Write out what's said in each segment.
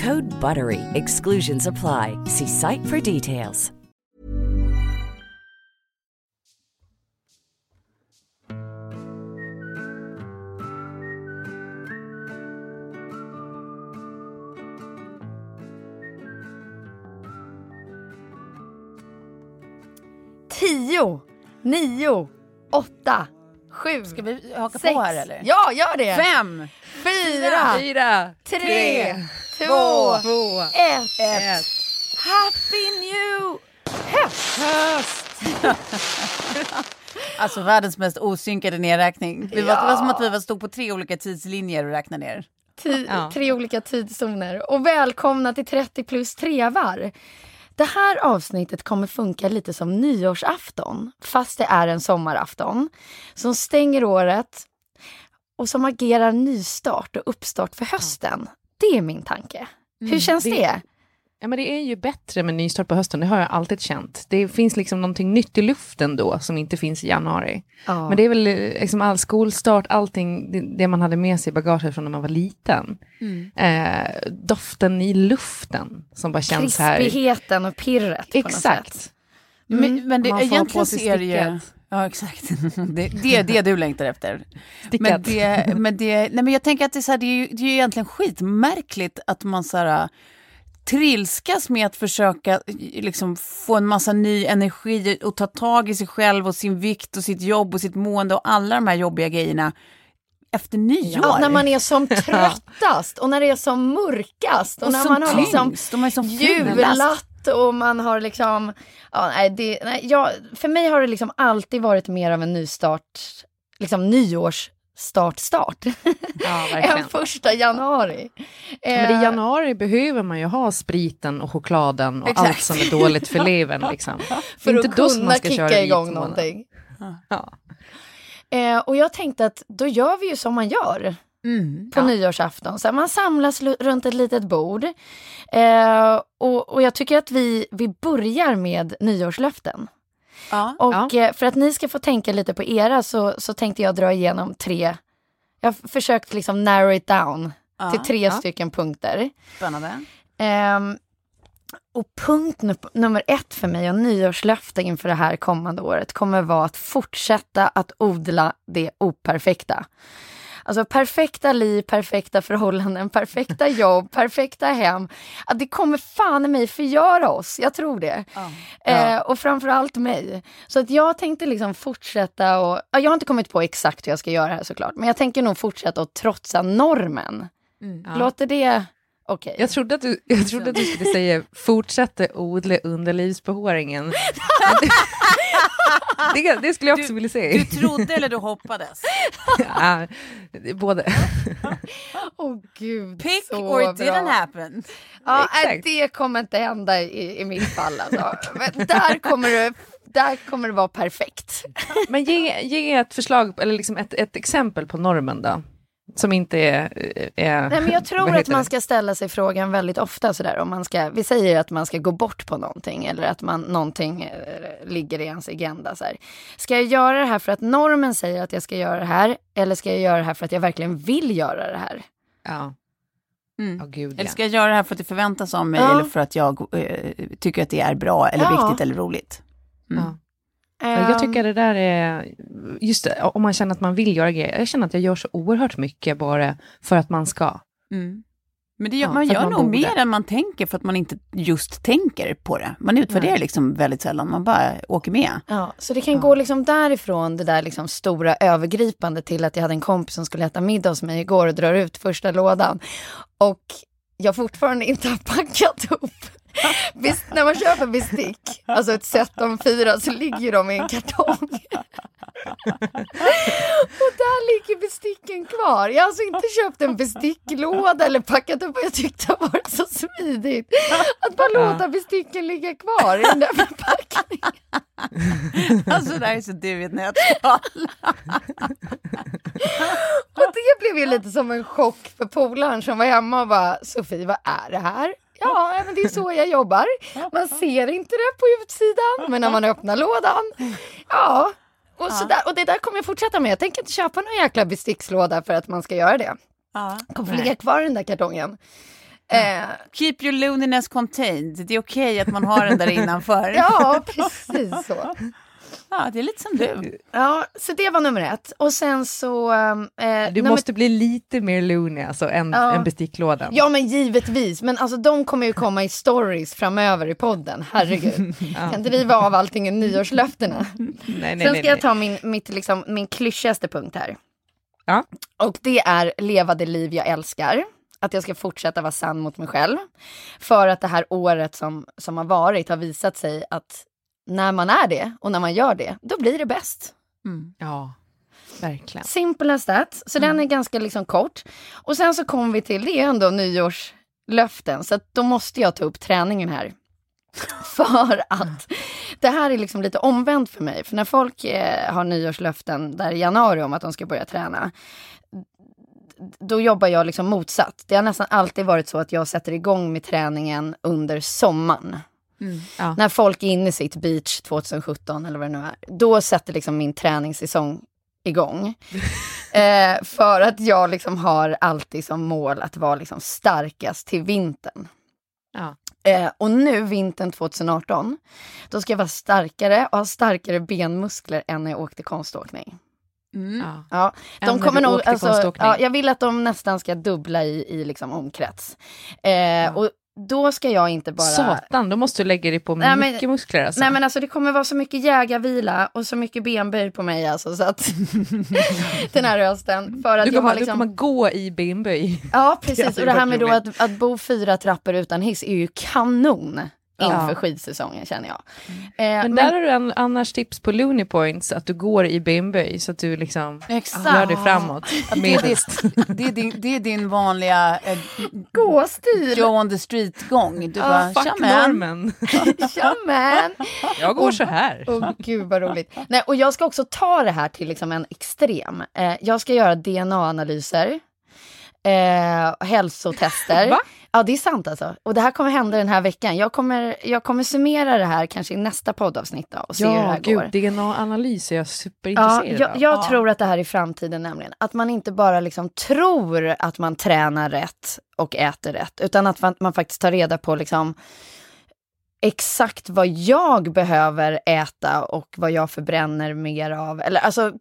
Code BUTTERY. Exclusions apply. See site for details. Tio, nio, åtta, sju, Ska vi haka sex. på här eller? Ja, gör det! Fem, fyra, Fyra, tre, två, två, ett. ett. Happy new Alltså världens mest osynkade nedräkning. Vi var, Det var som att vi var stod på tre olika tidslinjer och räknade ner. Ti- Ja. Tre olika tidszoner. Och välkomna till 30 plus trevar. Det här avsnittet kommer funka lite som nyårsafton, fast det är en sommarafton. Som stänger året och som agerar nystart och uppstart för hösten. Det är min tanke. Hur känns det- det? Ja, men det är ju bättre med nystart på hösten, det har jag alltid känt. Det finns liksom någonting nytt i luften då som inte finns i januari. Ja. Men det är väl eh, liksom all skolstart, allting det, det man hade med sig i bagaget från när man var liten. Eh, doften i luften som bara känns här. Krispigheten och pirret på något Exakt. sätt. Men, men det, egentligen är det ju... Ja, exakt. Det, det är det du längtar efter. Stickat. Men, det, men, det, nej, men jag tänker att det är, så här, det är, ju, det är ju egentligen skitmärkligt att man så här, trilskas med att försöka liksom, få en massa ny energi och ta tag i sig själv och sin vikt och sitt jobb och sitt mående och alla de här jobbiga grejerna efter nyår. Ja, när man är som tröttast och när det är som mörkast och, och när man har liksom tyngst, och man har liksom, ja, nej, det, nej, jag, för mig har det liksom alltid varit mer av en nystart, liksom nyårsstart, start, Ja, än första januari. Men Eh, i januari behöver man ju ha spriten och chokladen och Exakt. allt som är dåligt för levern. Liksom. för Inte att kunna man ska kicka köra igång någonting. Ja. Eh, och jag tänkte att då gör vi ju som man gör Mm. på nyårsafton. Så man samlas runt ett litet bord. Eh, och, och jag tycker att vi, vi börjar med nyårslöften. Ja. Och eh, för att ni ska få tänka lite på era så, så tänkte jag dra igenom tre. Jag har försökt liksom narrow it down Ja, till tre ja. stycken punkter. Spännande. Ehm, och punkt nu- nummer ett för mig och nyårslöfte inför det här kommande året kommer vara att fortsätta att odla det operfekta. Alltså perfekta liv, perfekta förhållanden, perfekta jobb, perfekta hem. Att det kommer fan i mig förgöra oss, jag tror det. Eh, och framförallt mig. Så att jag tänkte liksom fortsätta och, ja, jag har inte kommit på exakt hur jag ska göra här såklart, men jag tänker nog fortsätta att trotsa normen. Ja. Låter det okej? Jag trodde, att du, jag trodde att du skulle säga fortsätta odla underlivsbehåringen. det, det skulle jag också vilja Du säga. trodde eller du hoppades? Ja, både. Åh gud, Pick så or it bra. didn't happen. Ja, nej, Exakt. det kommer inte hända i, i mitt fall alltså. Men där kommer det, där kommer det vara perfekt. Men ge, ge ett förslag, eller liksom ett, ett exempel på normen då. Som inte är... är Nej, men jag tror att man det? ska ställa sig frågan väldigt ofta sådär om man ska, vi säger att man ska gå bort på någonting eller att man, någonting eh, ligger i ens agenda. Så här. Ska jag göra det här för att normen säger att jag ska göra det här eller ska jag göra det här för att jag verkligen vill göra det här? Ja, Mm. oh, gud ja. Eller ska jag göra det här för att det förväntas av mig Ja. eller för att jag eh, tycker att det är bra eller Ja. viktigt eller roligt? Mm. Ja. Ja, Jag tycker Ehm, det där är, just det, om man känner att man vill göra grejer. Jag känner att jag gör så oerhört mycket bara för att man ska. Mm. Men det gör, Ja, man gör man nog borde. mer än man tänker för att man inte just tänker på det. Man utvärderar Nej. liksom väldigt sällan, man bara åker med. Ja, så det kan gå liksom därifrån det där liksom stora övergripande till att jag hade en kompis som skulle äta middag hos mig igår och drar ut första lådan. Och jag fortfarande inte har packat upp. När man köper bestick, alltså ett set om fyra, så ligger de i en kartong. och där ligger besticken kvar. Jag har alltså inte köpt en besticklåda eller packat upp och jag tyckte det varit så smidigt att bara låta besticken ligga kvar i den där förpackningen. Alltså det här är så du i ett nötskal. Och det blev ju lite som en chock för polaren som var hemma och bara Sofie vad är det här? Ja, men det är så jag jobbar. Man ser inte det på utsidan, men när man öppnar lådan, ja. Och, sådär. och det där kommer jag fortsätta med. Jag tänker inte köpa någon jäkla bestickslåda för att man ska göra det. Ja. Kommer ligga kvar i den där kartongen. Eh, Keep your loneliness contained. Det är okej att man har den där innanför. ja, precis så. Ja, det är lite som du. Ja, så det var nummer ett. Och sen så... Eh, Du nummer måste bli lite mer loony alltså, än, Ja. än besticklådan. Ja men givetvis, men alltså de kommer ju komma i stories framöver i podden, herregud. Kan inte riva av allting i nyårslöftena. nej, nej, Sen nej, ska jag nej. ta min, mitt, liksom, min klyschigaste punkt här. Ja. Och det är leva det liv jag älskar. Att jag ska fortsätta vara sann mot mig själv. För att det här året som, som har varit har visat sig att när man är det och när man gör det, då blir det bäst. Ja, verkligen. Simple as that. Så den är ganska liksom kort. Och sen så kommer vi till, det är ändå nyårslöften, så då måste jag ta upp träningen här. För att det här är liksom lite omvänt för mig. För när folk eh, har nyårslöften där i januari om att de ska börja träna, då jobbar jag liksom motsatt. Det har nästan alltid varit så att jag sätter igång med träningen under sommaren. Ja. När folk är inne i sitt beach 2017 eller vad det nu är. Då sätter liksom min träningssäsong igång. eh, för att jag liksom har alltid som mål att vara liksom starkast till vintern. Ja. Eh, och nu vintern 2018, då ska jag vara starkare och ha starkare benmuskler än när jag åkte konståkning. Ja. Ja, Än de kommer nog, alltså, ja, jag vill att de nästan ska dubbla i, i liksom omkrets. Eh, Och då ska jag inte bara... Satan, då måste du lägga dig på Nej, men- mycket muskler alltså. Nej men alltså det kommer vara så mycket jägarvila och så mycket benböj på mig alltså så att den här hösten. För att du, jag kommer, har du liksom... kommer gå i benböj. Ja precis, Det och det här med då att, att bo fyra trappor utan hiss är ju kanon inför Ja. skidsäsongen känner jag. Eh, Men där har du an- annars tips på Looney Points, att du går i benböj så att du liksom Exakt. rör dig framåt. Det är, det, är din, det är din vanliga eh, Gåstil! Joe on the street-gång. Du bara, Fuck normen. Ja men! Jag går så här. Åh gud vad roligt. Nej, och jag ska också ta det här till liksom en extrem. Eh, jag ska göra DNA-analyser. Eh, hälsotester. Va? Ja, det är sant alltså. Och det här kommer hända den här veckan. Jag kommer, jag kommer summera det här kanske i nästa poddavsnitt då, och se hur det Ja, här går. gud, DNA-analys är jag Ja, superintresserad jag, av. jag tror att det här är framtiden nämligen. Att man inte bara liksom tror att man tränar rätt och äter rätt, utan att man, man faktiskt tar reda på liksom exakt vad jag behöver äta och vad jag förbränner mer av. Eller alltså,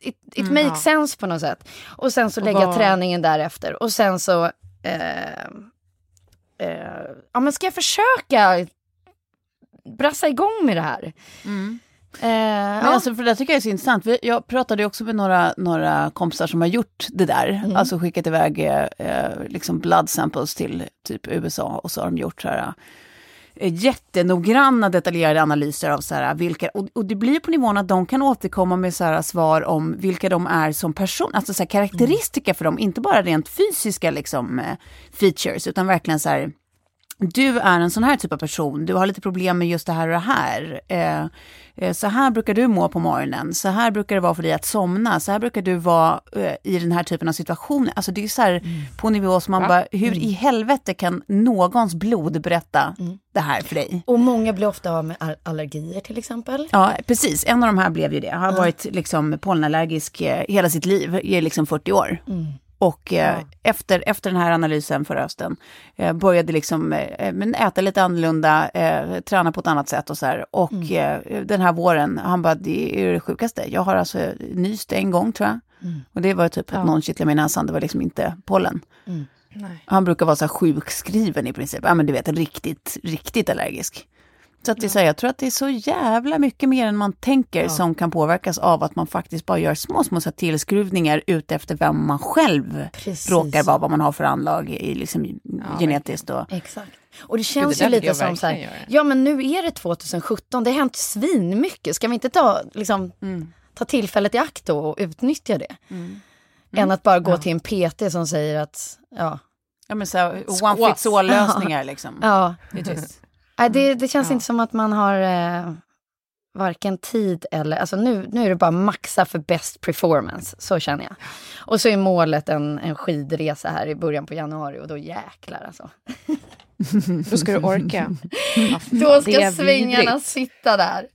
it, it makes ja. sense på något sätt. Och sen så Och lägga vad- träningen därefter. Och sen så, eh, eh, ja men ska jag försöka brassa igång med det här? Mm. Eh, Men ja. alltså, för det tycker jag är så intressant. Jag pratade också med några, några kompisar som har gjort det där. Mm. Alltså skickat iväg eh, liksom blood samples till typ USA och så har de gjort så här jättenoggranna detaljerade analyser av så här, vilka, och, och det blir på nivån att de kan återkomma med så här, svar om vilka de är som person, alltså så här, karaktäristika för dem, inte bara rent fysiska liksom, eh, features, utan verkligen så här, du är en sån här typ av person, du har lite problem med just det här och det här. Eh, eh, så här brukar du må på morgonen, så här brukar det vara för dig att somna, så här brukar du vara eh, i den här typen av situationer. Alltså det är så här mm. på nivå som man Va? bara, hur mm. i helvete kan någons blod berätta mm. det här för dig? Och många blir ofta av med allergier till exempel. Ja, precis. En av de här blev ju det. Har varit liksom pollenallergisk hela sitt liv, i liksom 40 år. Och eh, ja. efter, efter den här analysen förra hösten eh, började liksom eh, men äta lite annorlunda, eh, träna på ett annat sätt och så här. Och mm. Eh, den här våren, han bara, det är det sjukaste. Jag har alltså nyst en gång tror jag. Mm. Och det var typ ja. att någon kittlade mig i näsan, det var liksom inte pollen. Mm. Han brukar vara så här sjukskriven i princip, ja men du vet riktigt, riktigt allergisk. Så att det är så här, jag tror att det är så jävla mycket mer än man tänker ja. som kan påverkas av att man faktiskt bara gör små, små så tillskruvningar ut efter vem man själv Precis. råkar vara, vad man har för anlag i, liksom, ja, genetiskt. Och... Exakt. Och det känns det ju lite som så här, ja men nu är det 2017, det har hänt svinmycket, ska vi inte ta, liksom, mm. ta tillfället i akt då och utnyttja det? Mm. Mm. Än att bara gå till en PT som säger att, ja. Ja men så one fits all lösningar liksom. Ja. Det är Nej, det, det känns ja. inte som att man har eh, varken tid eller... Alltså nu, nu är det bara maxa för best performance, så känner jag. Och så är målet en, en skidresa här i början på januari och då jäklar alltså. Då ska du orka. Ja, då ska svängarna vidrigt. sitta där.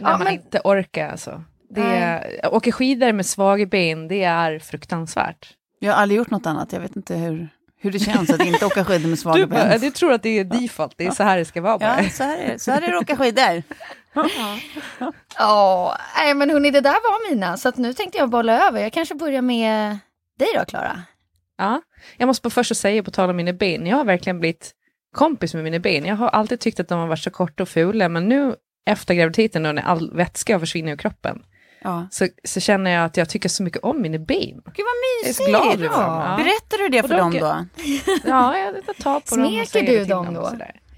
När ja, man men... inte orkar alltså. Det är, åka skidor med svaga ben, det är fruktansvärt. Jag har aldrig gjort något annat, jag vet inte hur hur det känns att inte åka skidor med svaga ben. Du tror att det är default, det är så här det ska vara bara. Ja, så här är det, så här är det att åka skidor. Ja, oh, men hörni, det där var mina, så att nu tänkte jag bolla över. Jag kanske börjar med dig då, Klara. Ja, jag måste bara först säga på tal om mina ben, jag har verkligen blivit kompis med mina ben. Jag har alltid tyckt att de har varit så korta och fula, men nu efter graviditeten när all vätska försvinner ur kroppen, ja. så, så känner jag att jag tycker så mycket om mina ben. Gud vad mysigt! Jag är så glad ja. Berättar du det för dem då? Ja, jag tar på dem och säger du dem då?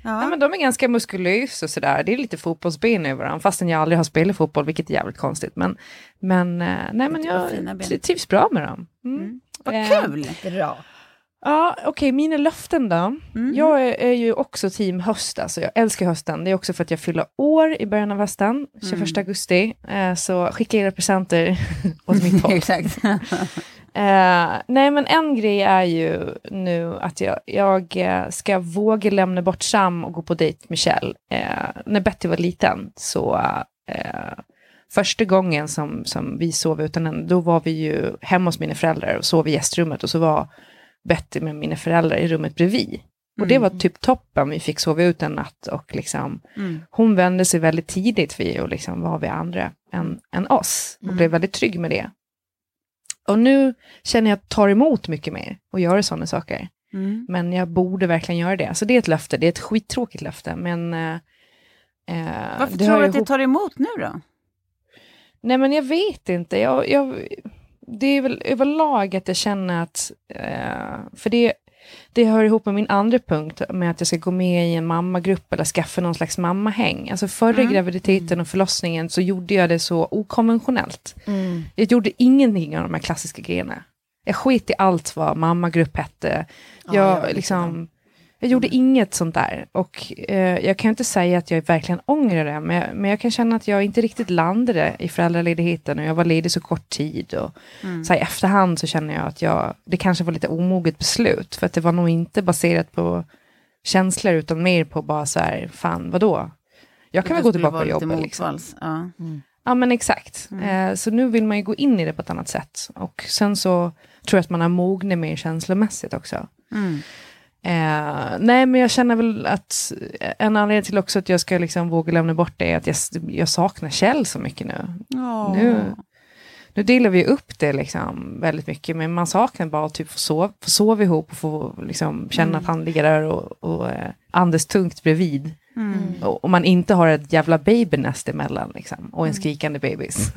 Ja. Nej, men de är ganska muskulösa och sådär. Det är lite fotbollsben över dem, fastän jag aldrig har spelat fotboll, vilket är jävligt konstigt. Men, men, eh, nej, men jag trivs bra med dem. Mm. Mm. Vad eh, kul! Bra. Ja, okej, okay, mina löften då. Mm. Jag är, är, ju också team höst, alltså jag älskar hösten. Det är också för att jag fyller år i början av hösten, 21 mm. augusti. Eh, så skicka era presenter åt mitt håll. Exakt. eh, nej, men en grej är ju nu att jag, jag eh, ska våga lämna bort Sam och gå på dejt med Kjell. Eh, när Betty var liten så eh, första gången som, som vi sov utan henne, då var vi ju hemma hos mina föräldrar och sov i gästrummet och så var Betty med mina föräldrar i rummet bredvid. Mm. Och det var mm. typ toppen, vi fick sova ut en natt och liksom, mm. hon vände sig väldigt tidigt vid och liksom var vi andra än, än oss och mm. blev väldigt trygg med det. Och nu känner jag att jag tar emot mycket mer och gör sådana saker. Mm. Men jag borde verkligen göra det. Så det är ett löfte, det är ett skittråkigt löfte, men... Eh, eh Varför tror du att det tar emot nu då? Nej men jag vet inte, jag, jag det är väl överlag att jag känner att, eh, för det, det hör ihop med min andra punkt, med att jag ska gå med i en mammagrupp eller skaffa någon slags mammahäng. Alltså förra mm. graviditeten och förlossningen så gjorde jag det så okonventionellt. Mm. Jag gjorde ingenting av de här klassiska grejerna. Jag skit i allt vad mammagrupp hette. Jag, ja, jag liksom, jag gjorde mm. inget sånt där. Och eh, jag kan inte säga att jag verkligen ångrar det, men jag, men jag kan känna att jag inte riktigt landade i föräldraledigheten och jag var ledig så kort tid. Och, mm. så här, I efterhand så känner jag att jag, det kanske var lite omoget beslut, för att det var nog inte baserat på känslor, utan mer på bara så här, fan vadå? Jag kan väl gå tillbaka och jobba. Liksom. Ja. Mm. ja, men exakt. Mm. Eh, så nu vill man ju gå in i det på ett annat sätt. Och sen så tror jag att man har mognat mer känslomässigt också. Eh, nej, men jag känner väl att en anledning till också att jag ska liksom våga lämna bort det är att jag, jag saknar Kjell så mycket nu. Oh. Nu, nu delar vi upp det liksom väldigt mycket, men man saknar bara att typ få, sov, få sova ihop och få liksom känna mm. att han ligger där och, och eh, andas tungt bredvid. Mm. Och, och man inte har ett jävla babynest emellan liksom, och en mm. skrikande bebis.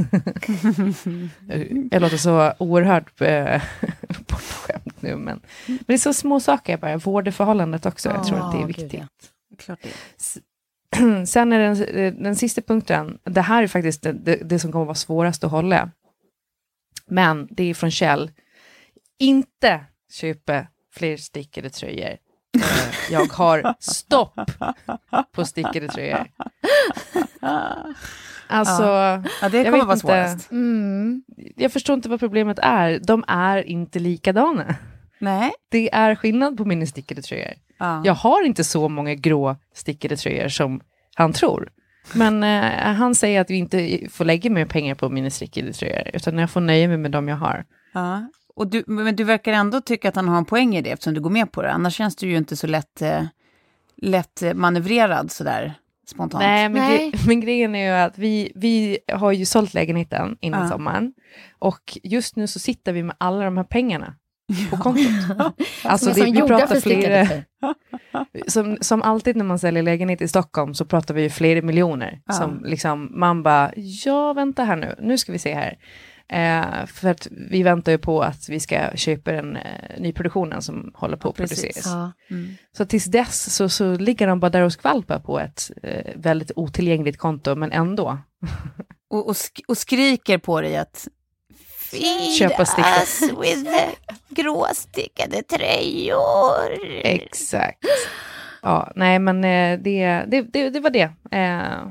jag låter så oerhört eh, bortskämd nu, men, men det är så små saker bara. Vårdförhållandet också, jag tror att det är viktigt. Gud, ja. Klart det. Sen är den, den sista punkten, det här är faktiskt det, det, det som kommer vara svårast att hålla. Men det är från Kjell. Inte köpa fler stickade tröjor. Eh, jag har stopp på stickade tröjor. Alltså, Ja, det jag kommer vet vara inte. svårast. Mm. jag förstår inte vad problemet är. De är inte likadana. Nej. Det är skillnad på mina stickade tröjor. Ja. Jag har inte så många grå stickade tröjor som han tror. Men eh, han säger att vi inte får lägga mer pengar på mina stickade tröjor, utan jag får nöja mig med de jag har. Ja. Och du, men du verkar ändå tycka att han har en poäng i det eftersom du går med på det. Annars känns du ju inte så lätt, eh, lätt manövrerad sådär spontant. Nej, men, Nej. gre- men grejen är ju att vi, vi har ju sålt lägenheten innan Ja. sommaren. Och just nu så sitter vi med alla de här pengarna på kontot. Alltså Som det, vi pratar flera, tröjor. som, som alltid när man säljer lägenhet i Stockholm så pratar vi ju flera miljoner. Ja. Som liksom, man bara, ja vänta här nu, nu ska vi se här. Eh, för att vi väntar ju på att vi ska köpa den eh, nyproduktionen som håller på att precis. produceras. Ja. Mm. Så tills dess så, så ligger de bara där och skvalpar på ett eh, väldigt otillgängligt konto, men ändå. Och, och, sk- och skriker på dig att Feed Köpa stickade. us with the gråstickade tröjor. Exakt. Ja, nej men eh, det, det, det, det var det. Eh,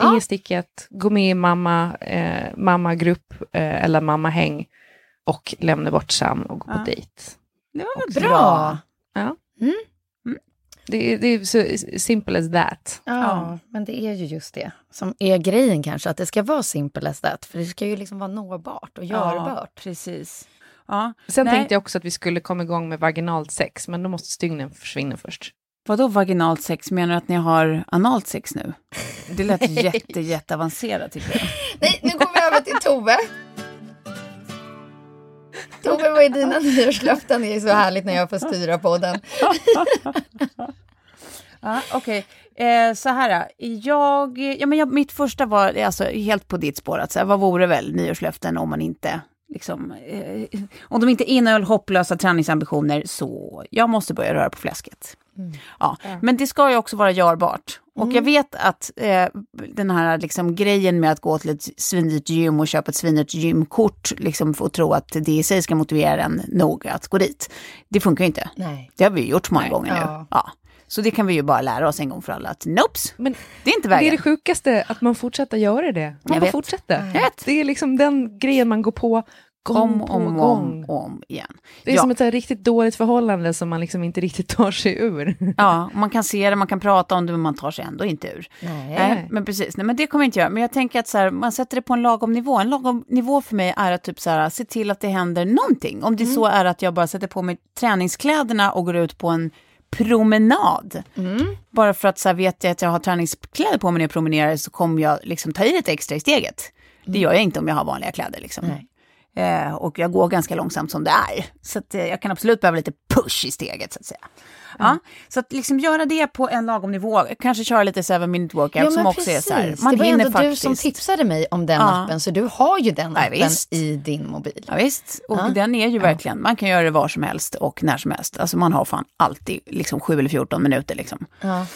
Ja. Inget stickat, gå med i mamma, eh, mammagrupp eh, eller mammahäng och lämna bort Sam och gå på Ja. dejt. Det var väl Bra. Det, det är så simple as that. Ja, Ja. men det är ju just det som är grejen kanske, att det ska vara simple as that, för det ska ju liksom vara nåbart och görbart. Ja, precis. Ja. Sen Nej. tänkte jag också att vi skulle komma igång med vaginalt sex, men då måste stygnen försvinna först. Vadå vaginalt sex? Menar du att ni har analt sex nu? Det lät jätte, jätteavancerat tycker jag. Nej, nu går vi över till Tove. Tove, vad är dina nyårslöften? Det är så härligt när jag får styra podden. Ja, Okej, eh, så här. Jag, ja, men jag, mitt första var alltså, helt på ditt spår. Att, så här, vad vore väl nyårslöften om man inte... Liksom, eh, om de inte innehöll hopplösa träningsambitioner så jag måste börja röra på fläsket. Ja. Men det ska ju också vara görbart. Och jag vet att eh, den här liksom, grejen med att gå till ett svindyrt gym och köpa ett svindyrt gymkort liksom, och tro att det i sig ska motivera en nog att gå dit. Det funkar ju inte. Nej. Det har vi gjort många Nej. gånger nu. Ja. Ja. Så det kan vi ju bara lära oss en gång för alla att nops, Men det är inte det är vägen. det sjukaste, att man fortsätter göra det. Man Jag bara vet. fortsätter. Jag vet. Det är liksom den grejen man går på gång Om, om, gång. om, om igen. Det är ja. som ett riktigt dåligt förhållande som man liksom inte riktigt tar sig ur. Ja, man kan se det, man kan prata om det, men man tar sig ändå inte ur. Nej. Nej, men precis. Nej, men det kommer jag inte göra. Men jag tänker att så här, man sätter det på en lagom nivå. En lagom nivå för mig är att typ så här, se till att det händer någonting. Om det så är att jag bara sätter på mig träningskläderna och går ut på en promenad. Bara för att så här, vet jag att jag har träningskläder på mig när jag promenerar så kommer jag liksom ta i lite extra i steget. Det gör jag inte om jag har vanliga kläder. Liksom. Nej. Eh, och jag går ganska långsamt som det är. Så att, eh, jag kan absolut behöva lite push i steget så att säga. Ja, så att liksom göra det på en lagom nivå, kanske köra lite 7 minute workout Ja, som också precis. är så här, man det var hinner ändå faktiskt. du som tipsade mig om den Ja. appen, så du har ju den Ja, appen visst. i din mobil. Ja, visst, och Ja. den är ju verkligen, man kan göra det var som helst och när som helst. Alltså man har fan alltid liksom 7 eller 14 minuter liksom. Ja.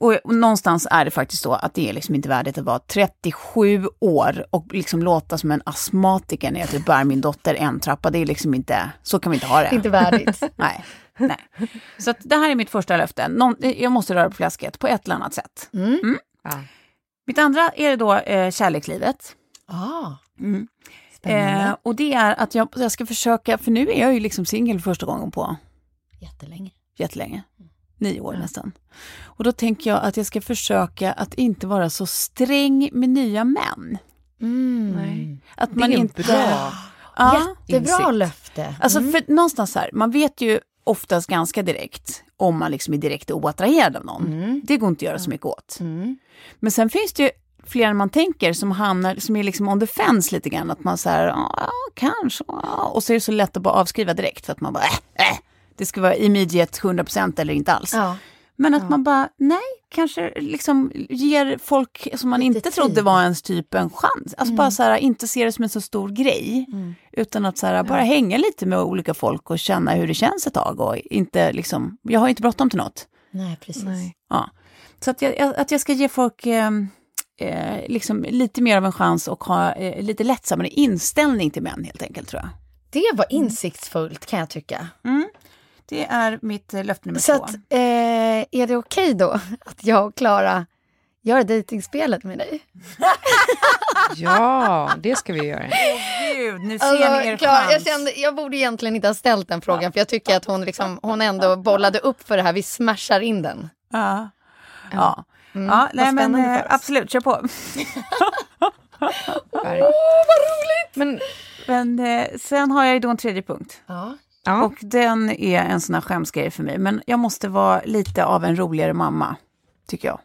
Och, och någonstans är det faktiskt så att det är liksom inte värdigt att vara 37 år och liksom låta som en astmatiker när jag typ bär min dotter en trappa. Det är liksom inte, så kan vi inte ha det. Inte värdigt. Nej, nej. Så att det här är mitt första löfte. Någon, jag måste röra på fläsket på ett eller annat sätt. Mm. Ja. Mitt andra är då eh, kärlekslivet. Ah, Mm. Eh, och det är att jag, jag ska försöka, för nu är jag ju liksom singel första gången på Jättelänge. jättelänge. Nio år nästan. Och då tänker jag att jag ska försöka att inte vara så sträng med nya män. Mm. Att Det man är inte... bra. Ja. Jättebra insikt. löfte. Alltså Mm. för någonstans här, man vet ju oftast ganska direkt om man liksom är direkt oattraherad av någon. Mm. Det går inte att göra så mycket åt. Mm. Men sen finns det ju fler än man tänker som hamnar, som är liksom on the fence lite grann. Att man säger, ja, kanske, och så är det så lätt att bara avskriva direkt för att man bara, äh, äh, det ska vara immediate 100% eller inte alls. Ja. Men att man bara, nej, kanske liksom ger folk som man Lite inte trodde tid. var ens typ en chans. Alltså bara så här, inte se det som en så stor grej. Utan att så här, bara hänga lite med olika folk och känna hur det känns ett tag. Och inte liksom, jag har inte bråttom till något. Nej, precis. Nej. Ja. Så att jag, att jag ska ge folk eh, eh, liksom lite mer av en chans och ha eh, lite lättsammare inställning till män helt enkelt tror jag. Det var insiktsfullt kan jag tycka. Det är mitt eh, löfte nummer Så två. att, eh, är det okej då att jag och Klara gör dejtingspelet med dig? Ja, det ska vi göra. Gud, nu ser Alltså, ni er Klara, chans. jag, kände, jag borde egentligen inte ha ställt den frågan för jag tycker att hon, liksom, hon ändå bollade upp för det här. Vi smashar in den. Ja. Ja. Mm, ja, vad nej men eh, absolut, kör på. Men, Men eh, sen har jag ju då en tredje punkt. Ja. Ja. Och den är en sån här skämsgrej för mig. Men jag måste vara lite av en roligare mamma, tycker jag.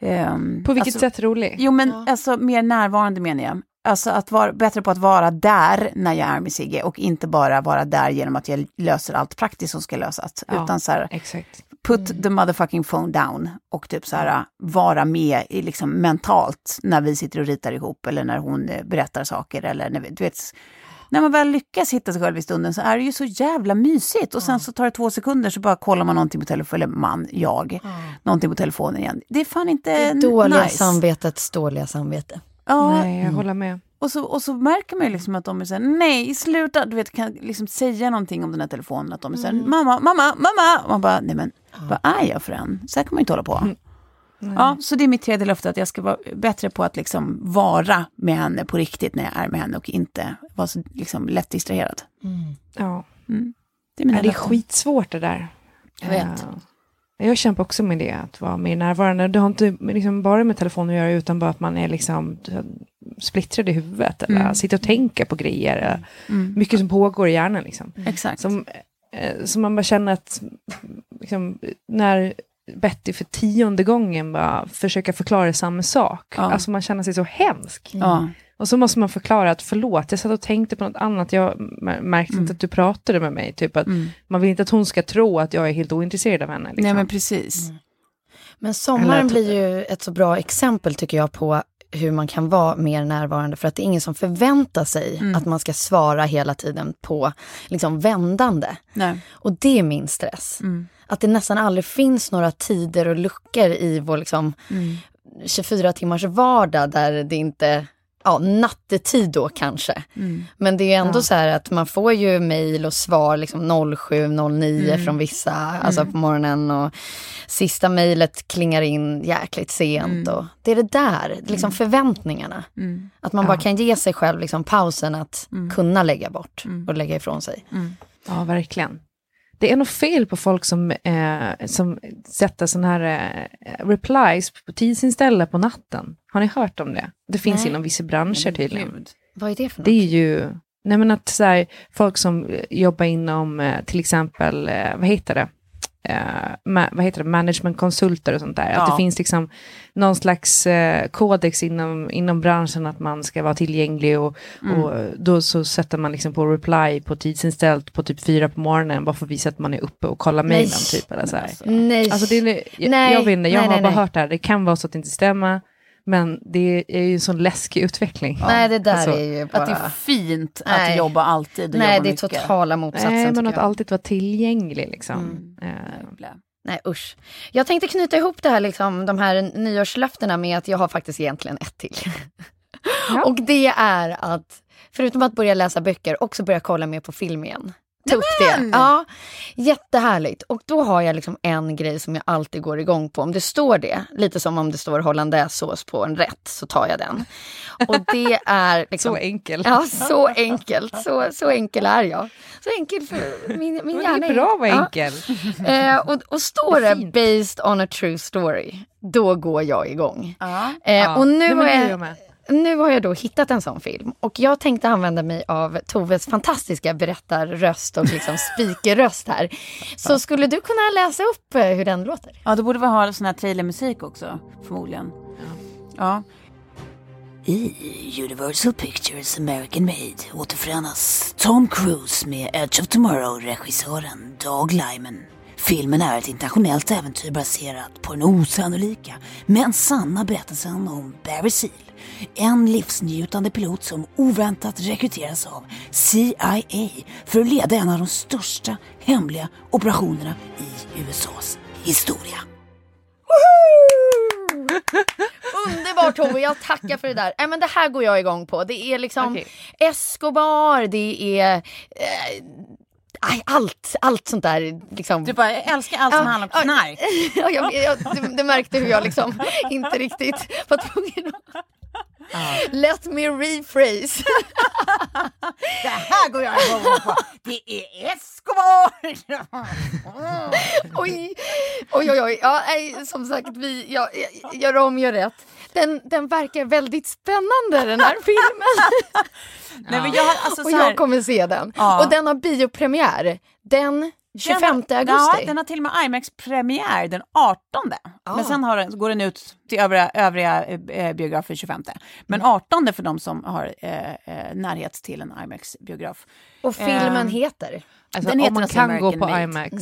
Ehm, På vilket alltså, sätt rolig? Jo, men alltså mer närvarande menar jag. Alltså att vara bättre på att vara där när jag är med Sigge och inte bara vara där genom att jag löser allt praktiskt som ska lösas. Ja. Utan så här, Exakt. put the motherfucking phone down och typ så här vara med i liksom mentalt när vi sitter och ritar ihop eller när hon eh, berättar saker eller när vi, du vet, när man väl lyckas hitta sig själv i stunden så är det ju så jävla mysigt och sen så tar det två sekunder så bara kollar man någonting på telefonen, eller man, jag, någonting på telefonen igen. Det är fan inte Det dåliga nice. samvetets dåliga samvete. Ja, Nej, jag håller med. och så, och så märker man ju liksom att de är såhär, nej sluta, du vet kan liksom säga någonting om den här telefonen, att de är såhär, mamma, mamma, mamma, och man bara, nej men vad är jag för en? Så här kan man ju inte hålla på. Ja, så det är mitt tredje löfte, att jag ska vara bättre på att liksom vara med henne på riktigt när jag är med henne och inte vara så liksom lätt distraherad. Ja. Det är mina Ja, det är skitsvårt det där. Jag vet. Ja. Jag kämpar också med det, att vara mer närvarande. Det har inte liksom bara med telefonen att göra, utan bara att man är liksom splittrad i huvudet. Eller Mm. sitter och tänker på grejer. eller Mycket som pågår i hjärnan. Liksom. Exakt. Som, eh, som man bara känner att, liksom, när Betty för tionde gången bara försöker förklara samma sak. Ja. Alltså man känner sig så hemsk. Ja. Och så måste man förklara att förlåt, jag satt och tänkte på något annat, jag mär- märkte Mm. inte att du pratade med mig. Typ att Man vill inte att hon ska tro att jag är helt ointresserad av henne. Liksom. Nej men precis. Men sommaren Eller blir ju ett så bra exempel tycker jag på hur man kan vara mer närvarande för att det är ingen som förväntar sig Mm. att man ska svara hela tiden på liksom vändande. Nej. Och det är min stress. Mm. Att det nästan aldrig finns några tider och luckor i vår liksom Mm. 24 timmars vardag där det inte, ja nattetid då kanske. Mm. Men det är ändå Ja. så här att man får ju mejl och svar liksom 07, 09 Mm. från vissa, alltså på morgonen och sista mejlet klingar in jäkligt sent och det är det där, liksom förväntningarna. Mm. Att man Ja. bara kan ge sig själv liksom pausen att kunna lägga bort och lägga ifrån sig. Ja, verkligen. Det är nog fel på folk som, eh, som sätter sådana här eh, replies på tidsinställda på natten. Har ni hört om det? Det finns Nej. inom vissa branscher tydligen. Gud. Vad är det för något? Det är ju, nej men att så här, folk som jobbar inom eh, till exempel, eh, vad heter det? Eh, ma- vad heter det, managementkonsulter och sånt där. Att Ja. det finns liksom någon slags eh, kodex inom, inom branschen att man ska vara tillgänglig och, och eh, då så sätter man liksom på reply på tidsinställt på typ fyra på morgonen bara för att visa att man är uppe och kollar mejlen typ. Eller så här. Nej. Alltså det är, jag, Nej, jag vet inte, jag nej, har nej, bara nej. hört det här, det kan vara så att det inte stämmer, men det är ju en sån läskig utveckling. Nej, det där Alltså, är ju bara... Att det är fint Nej. att jobba alltid och Nej, jobba det är mycket. totala motsatsen Nej, men att jag. alltid vara tillgänglig liksom. Eh, Nej usch. Jag tänkte knyta ihop det här, liksom, de här nyårslöftena med att jag har faktiskt egentligen ett till. Ja. Och det är att, förutom att börja läsa böcker, också börja kolla mer på film igen. Ta upp det. Ja, jättehärligt. Och då har jag liksom en grej som jag alltid går igång på. Om det står det, lite som om det står hollandaisesås på en rätt, så tar jag den. Och det är liksom... Så enkel. Ja, så enkelt. Så, så enkel är jag. Så enkel för min, min hjärna. det är bra att vara Ja. enkel. Eh, och, och står det based on a true story, då går jag igång. Ja. Eh, Ja, och nej, nu, men har nu har jag då hittat en sån film och jag tänkte använda mig av Toves fantastiska berättarröst och liksom speakerröst här. Så skulle du kunna läsa upp eh, hur den låter? Ja, då borde vi ha sån här trailermusik också, förmodligen. Ja. I Universal Pictures American Made återförenas Tom Cruise med Edge of Tomorrow-regissören Doug Lyman. Filmen är ett internationellt äventyr baserat på den osannolika men sanna berättelsen om Barry Seal. En livsnjutande pilot som oväntat rekryteras av CIA för att leda en av de största hemliga operationerna i USAs historia. Underbart Tove, jag tackar för det där. Nej, men det här går jag igång på. Det är liksom Okej. Escobar, det är... Eh, aj, allt, allt sånt där. Liksom. Du bara, jag älskar allt som handlar om knark. Ja, jag, jag, du, du märkte hur jag liksom inte riktigt var tvungen att... Let me rephrase. Det här går jag igång på. Det är Escobar! oj, oj, oj. oj. Ja, nej, som sagt, vi, jag, jag, gör om, gör rätt. Den, den verkar väldigt spännande den här filmen. Nej, men jag, har- alltså, och så här, jag kommer se den. Ja. Och den har biopremiär den 25 Den har- augusti. Ja, den har till och med IMAX-premiär den 18. Men sen har den, går den ut till övriga, övriga eh, biografer 25. Men 18 för de som har eh, eh, närhet till en IMAX-biograf. Och filmen Ehm, heter? Alltså, Den om heter man alltså kan gå på Made. IMAX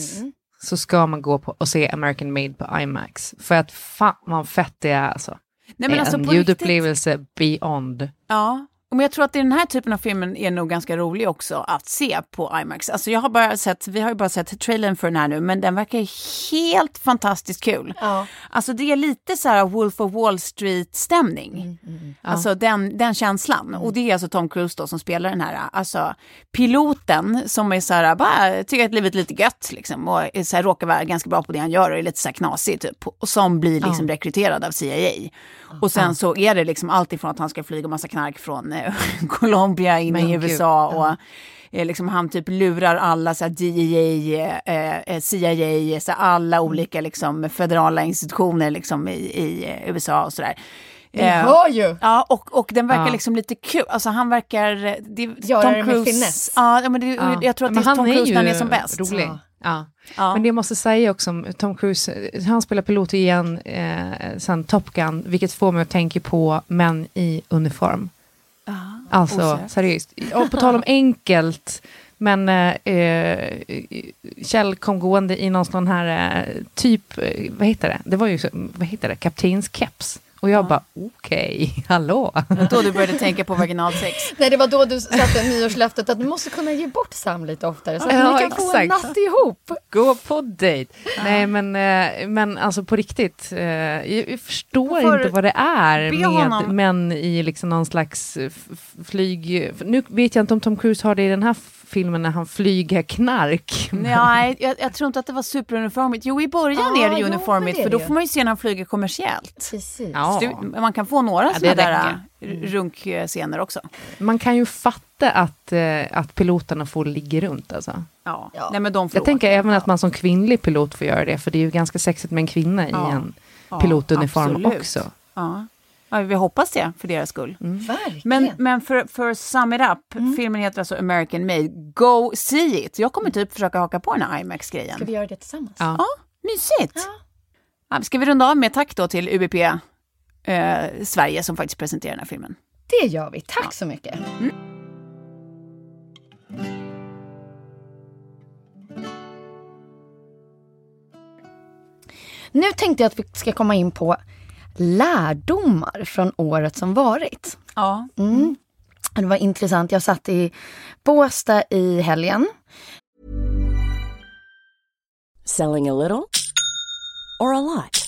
så ska man gå på och se American Made på IMAX. För att fan vad fett det är alltså. Nej, men är alltså en på riktigt- ljudupplevelse beyond. Ja, men jag tror att den här typen av filmen är nog ganska rolig också att se på IMAX. Alltså jag har bara sett, vi har ju bara sett trailern för den här nu, men den verkar helt fantastiskt kul. Ja. Alltså det är lite så här Wolf of Wall Street-stämning. Alltså den, den känslan. Och det är alltså Tom Cruise då som spelar den här, alltså piloten som är så här, bara tycker att livet är lite gött liksom. Och så här, råkar vara ganska bra på det han gör och är lite så här knasig typ. Och som blir liksom rekryterad av CIA. Och sen så är det liksom allt ifrån att han ska flyga massa knark från eh, Colombia in Men i gud, USA. Och, eh, liksom han typ lurar alla så här DEA, eh, eh, CIA, så här alla olika liksom federala institutioner liksom i, i eh, USA och sådär. Ni hör ju! Ja, och, och den verkar Ja. liksom lite kul. Alltså han verkar... Det, Göra det med finess. Ja, men det, Ja. jag tror att det är Tom Cruise när han är som bäst. rolig. Ja. Ja. Men det jag måste säga också om Tom Cruise, han spelar pilot igen eh, sen Top Gun, vilket får mig att tänka på män i uniform. Alltså osökt. seriöst. Och på tal om enkelt, men eh, eh, Kjell kom gående i någon sån här eh, typ, eh, vad heter det? Det var ju, vad heter det, kaptenskeps. Och jag bara, okej, hallå. Då du började tänka på vaginalsex. Nej, det var då du satte nyårslöftet att du måste kunna ge bort Sam lite oftare så att Ja, ni kan få en exakt. natt ihop. Gå på dejt. Nej men, eh, men alltså på riktigt, eh, jag, förstår inte vad det är med honom- män i liksom någon slags flyg... Nu vet jag inte om Tom Cruise har det i den här filmen när han flyger knark. Nej, jag, jag tror inte att det var superuniformigt. Jo, i början Ja, är det uniformigt, det är för då får man ju se när han flyger kommersiellt. Precis. Ja. Så det, man kan få några Ja, sådana där räcker. äh, runkscener också. Man kan ju fatta att, eh, att piloterna får ligga runt alltså. Ja. Ja. Nej, men de får Jag tänker även att man som kvinnlig pilot får göra det, för det är ju ganska sexigt med en kvinna Ja. i en pilotuniform absolut. också. Ja. Ja, vi hoppas det för deras skull. Verkligen. Men, men för, för sum it up, Mm. filmen heter alltså American Made. Go see it! Jag kommer typ försöka haka på den här IMAX-grejen. Ska vi göra det tillsammans? Ja. Ja, mysigt! Ja. ska vi runda av med tack då till UBP eh, Sverige som faktiskt presenterar den här filmen. Det gör vi. Tack så mycket. Nu tänkte jag att vi ska komma in på lärdomar från året som varit. Ja. Mm. Det var intressant. Jag satt i Båstad i helgen. Selling a little or a lot?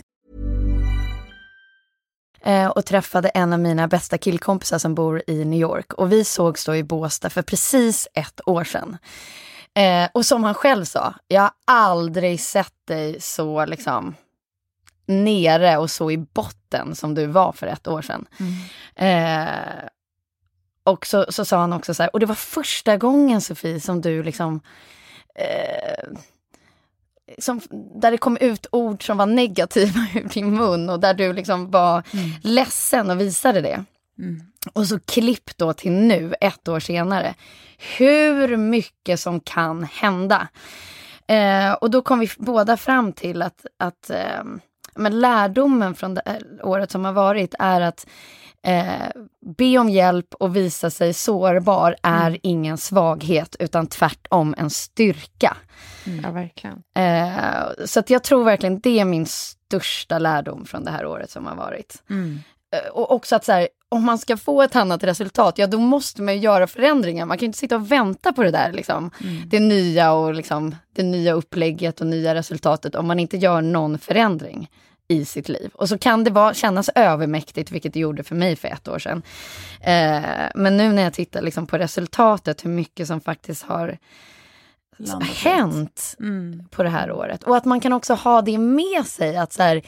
Eh, och träffade en av mina bästa killkompisar som bor i New York. Och vi sågs då i Båstad för precis ett år sedan. Eh, och som han själv sa, jag har aldrig sett dig så liksom nere och så i botten som du var för ett år sedan. Eh, och så, så sa han också så här, och det var första gången Sofie som du liksom eh, som, där det kom ut ord som var negativa ur din mun och där du liksom var ledsen och visade det. Och så klipp då till nu, ett år senare. Hur mycket som kan hända. Eh, och då kom vi båda fram till att, att eh, men lärdomen från det året som har varit är att eh, be om hjälp och visa sig sårbar är ingen svaghet utan tvärtom en styrka. Ja, verkligen. Eh, så att jag tror verkligen det är min största lärdom från det här året som har varit. Eh, och också att så här, om man ska få ett annat resultat, ja då måste man ju göra förändringar. Man kan inte sitta och vänta på det där, liksom, det nya och liksom, det nya upplägget och nya resultatet om man inte gör någon förändring i sitt liv. Och så kan det vara, kännas övermäktigt, vilket det gjorde för mig för ett år sedan. Eh, men nu när jag tittar liksom på resultatet, hur mycket som faktiskt har Landat rätt. hänt på det här året. Och att man kan också ha det med sig att så här,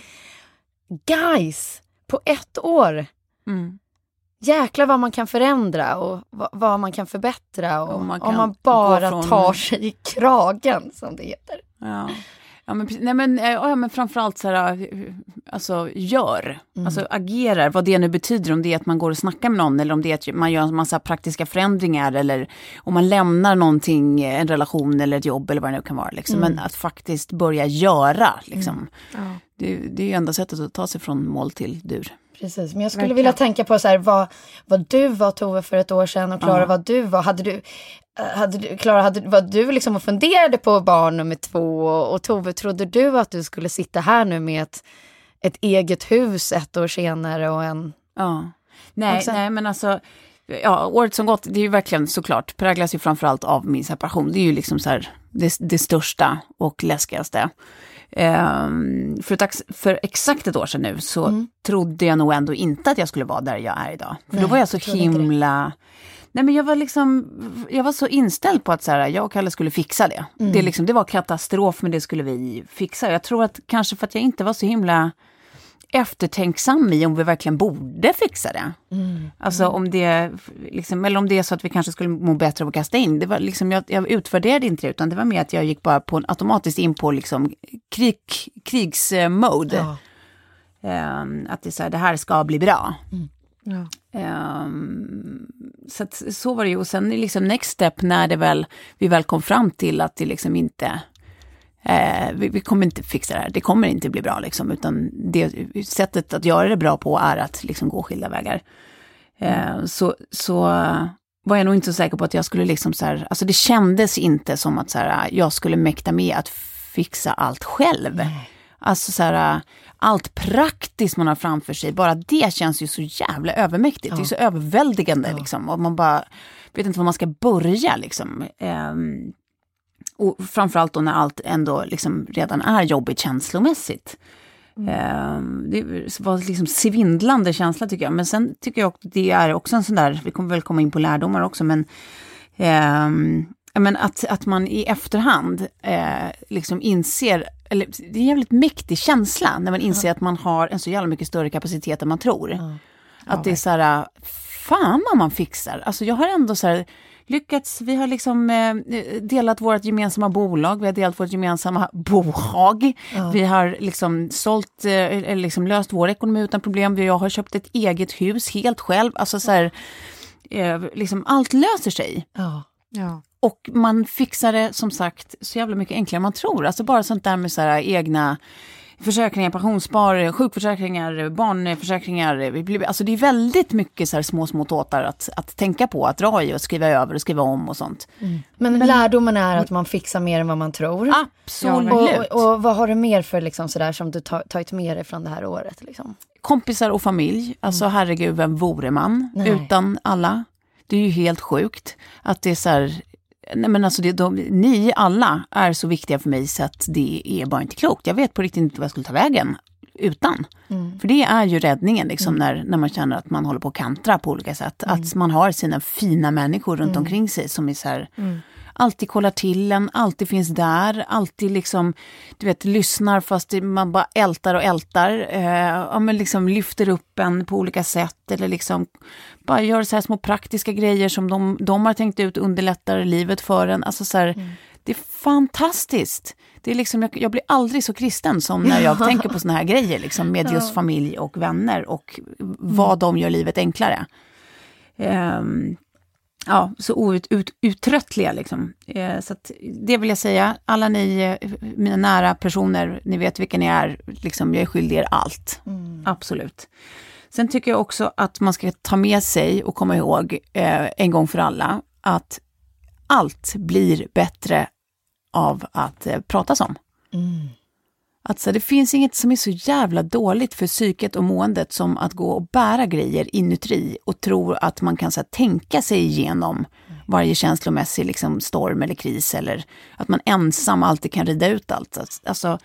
guys, på ett år, Mm. jäklar vad man kan förändra och vad, man kan förbättra och Och man om kan man bara från- tar sig i kragen som det heter. Ja. Ja men, nej, men, eh, ja, men framförallt så här, eh, alltså gör, alltså agerar, vad det nu betyder, om det är att man går och snackar med någon eller om det är att man gör en massa praktiska förändringar eller om man lämnar någonting, eh, en relation eller ett jobb eller vad det nu kan vara. Liksom. Men att faktiskt börja göra, liksom. det, det är ju enda sättet att ta sig från mål till dur. Precis, men jag skulle Verkligen. vilja tänka på så här, vad, vad du var Tove för ett år sedan och Klara vad du var. Hade du, eh, hade du, Klara, hade, var du liksom och funderade på barn nummer två och, och Tove, trodde du att du skulle sitta här nu med ett, ett eget hus ett år senare och en... Ja. Nej, sen- nej, men alltså, ja, året som gått, det är ju verkligen såklart, präglas ju framförallt av min separation. Det är ju liksom så här, det, det största och läskigaste. Ehm, för, ett, för exakt ett år sedan nu så Mm. trodde jag nog ändå inte att jag skulle vara där jag är idag. För Nej, då var jag så jag himla... Nej men jag var liksom, jag var så inställd på att så här, jag och Kalle skulle fixa det. Mm. Det, liksom, det var katastrof men det skulle vi fixa. Jag tror att kanske för att jag inte var så himla eftertänksam i om vi verkligen borde fixa det. Alltså om det, liksom, eller om det är så att vi kanske skulle må bättre av att kasta in. Det var liksom, jag, jag utvärderade inte det, utan det var mer att jag gick bara på automatiskt in på liksom, krig, krigsmode. Ehm, att det, är så här, det här ska bli bra. Ja. Ehm, så, att, så var det ju. Och sen liksom next step när det väl, vi väl kom fram till att det liksom inte Eh, vi, vi kommer inte fixa det här, det kommer inte bli bra liksom, utan det, sättet att göra det bra på är att liksom gå skilda vägar. Eh, så, så var jag nog inte så säker på att jag skulle liksom så här, alltså det kändes inte som att så här, jag skulle mäkta med att fixa allt själv. Alltså så här, allt praktiskt man har framför sig, bara det känns ju så jävla övermäktigt. Det är så överväldigande liksom. Och man bara vet inte var man ska börja liksom. Ehm, och framförallt då när allt ändå liksom redan är jobbigt känslomässigt. Ehm, det var liksom svindlande känsla tycker jag. Men sen tycker jag också det är också en sån där, vi kommer väl komma in på lärdomar också, men, ja, men att, att man i efterhand eh, liksom inser, eller det är en jävligt mäktig känsla när man inser att man har en så jävla mycket större kapacitet än man tror. Att det är så här, fan vad man fixar. Alltså jag har ändå så här, lyckats, vi har liksom eh, delat vårt gemensamma bolag, vi har delat vårt gemensamma bohag. Vi har liksom sålt, eh, eller liksom löst vår ekonomi utan problem. Jag har köpt ett eget hus helt själv. Alltså så här, eh, liksom allt löser sig. Ja. Ja. Och man fixar det som sagt så jävla mycket enklare än man tror. Alltså bara sånt där med så här egna försäkringar, pensionsspar, sjukförsäkringar, barnförsäkringar. Alltså det är väldigt mycket så små, små tåtar att, att tänka på, att dra i och skriva över och skriva om och sånt. Mm. Men, Men lärdomen är att man fixar mer än vad man tror. Absolut. och, och, och, vad har du mer för liksom sådär som du tagit med dig från det här året? Liksom? Kompisar och familj. Alltså mm. herregud, vem vore man Nej. utan alla? Det är ju helt sjukt att det är så här, Nej men alltså det, de, ni alla är så viktiga för mig så att det är bara inte klokt. Jag vet på riktigt inte vad jag skulle ta vägen utan. Mm. För det är ju räddningen liksom mm. när, när man känner att man håller på att kantra på olika sätt. Mm. Att man har sina fina människor runt mm. omkring sig som är så här, mm alltid kollar till en, alltid finns där, alltid liksom, du vet, lyssnar fast man bara ältar och ältar. Eh, ja, men liksom lyfter upp en på olika sätt eller liksom bara gör så här små praktiska grejer som de, de har tänkt ut underlättar livet för en. Alltså så här, mm. Det är fantastiskt. Det är liksom, jag, jag, blir aldrig så kristen som när jag tänker på såna här grejer liksom, med just familj och vänner och vad mm. de gör livet enklare. Um, ja, så outtröttliga. Liksom. Eh, så det vill jag säga. Alla ni, eh, mina nära personer, ni vet vilka ni är. Liksom, jag är skyldig er allt. Mm. Absolut. Sen tycker jag också att man ska ta med sig och komma ihåg eh, en gång för alla att allt blir bättre av att eh, pratas om. Mm. Att så, det finns inget som är så jävla dåligt för psyket och måendet som att gå och bära grejer inuti och tro att man kan så här, tänka sig igenom varje känslomässig liksom, storm eller kris eller att man ensam alltid kan rida ut allt. Alltså,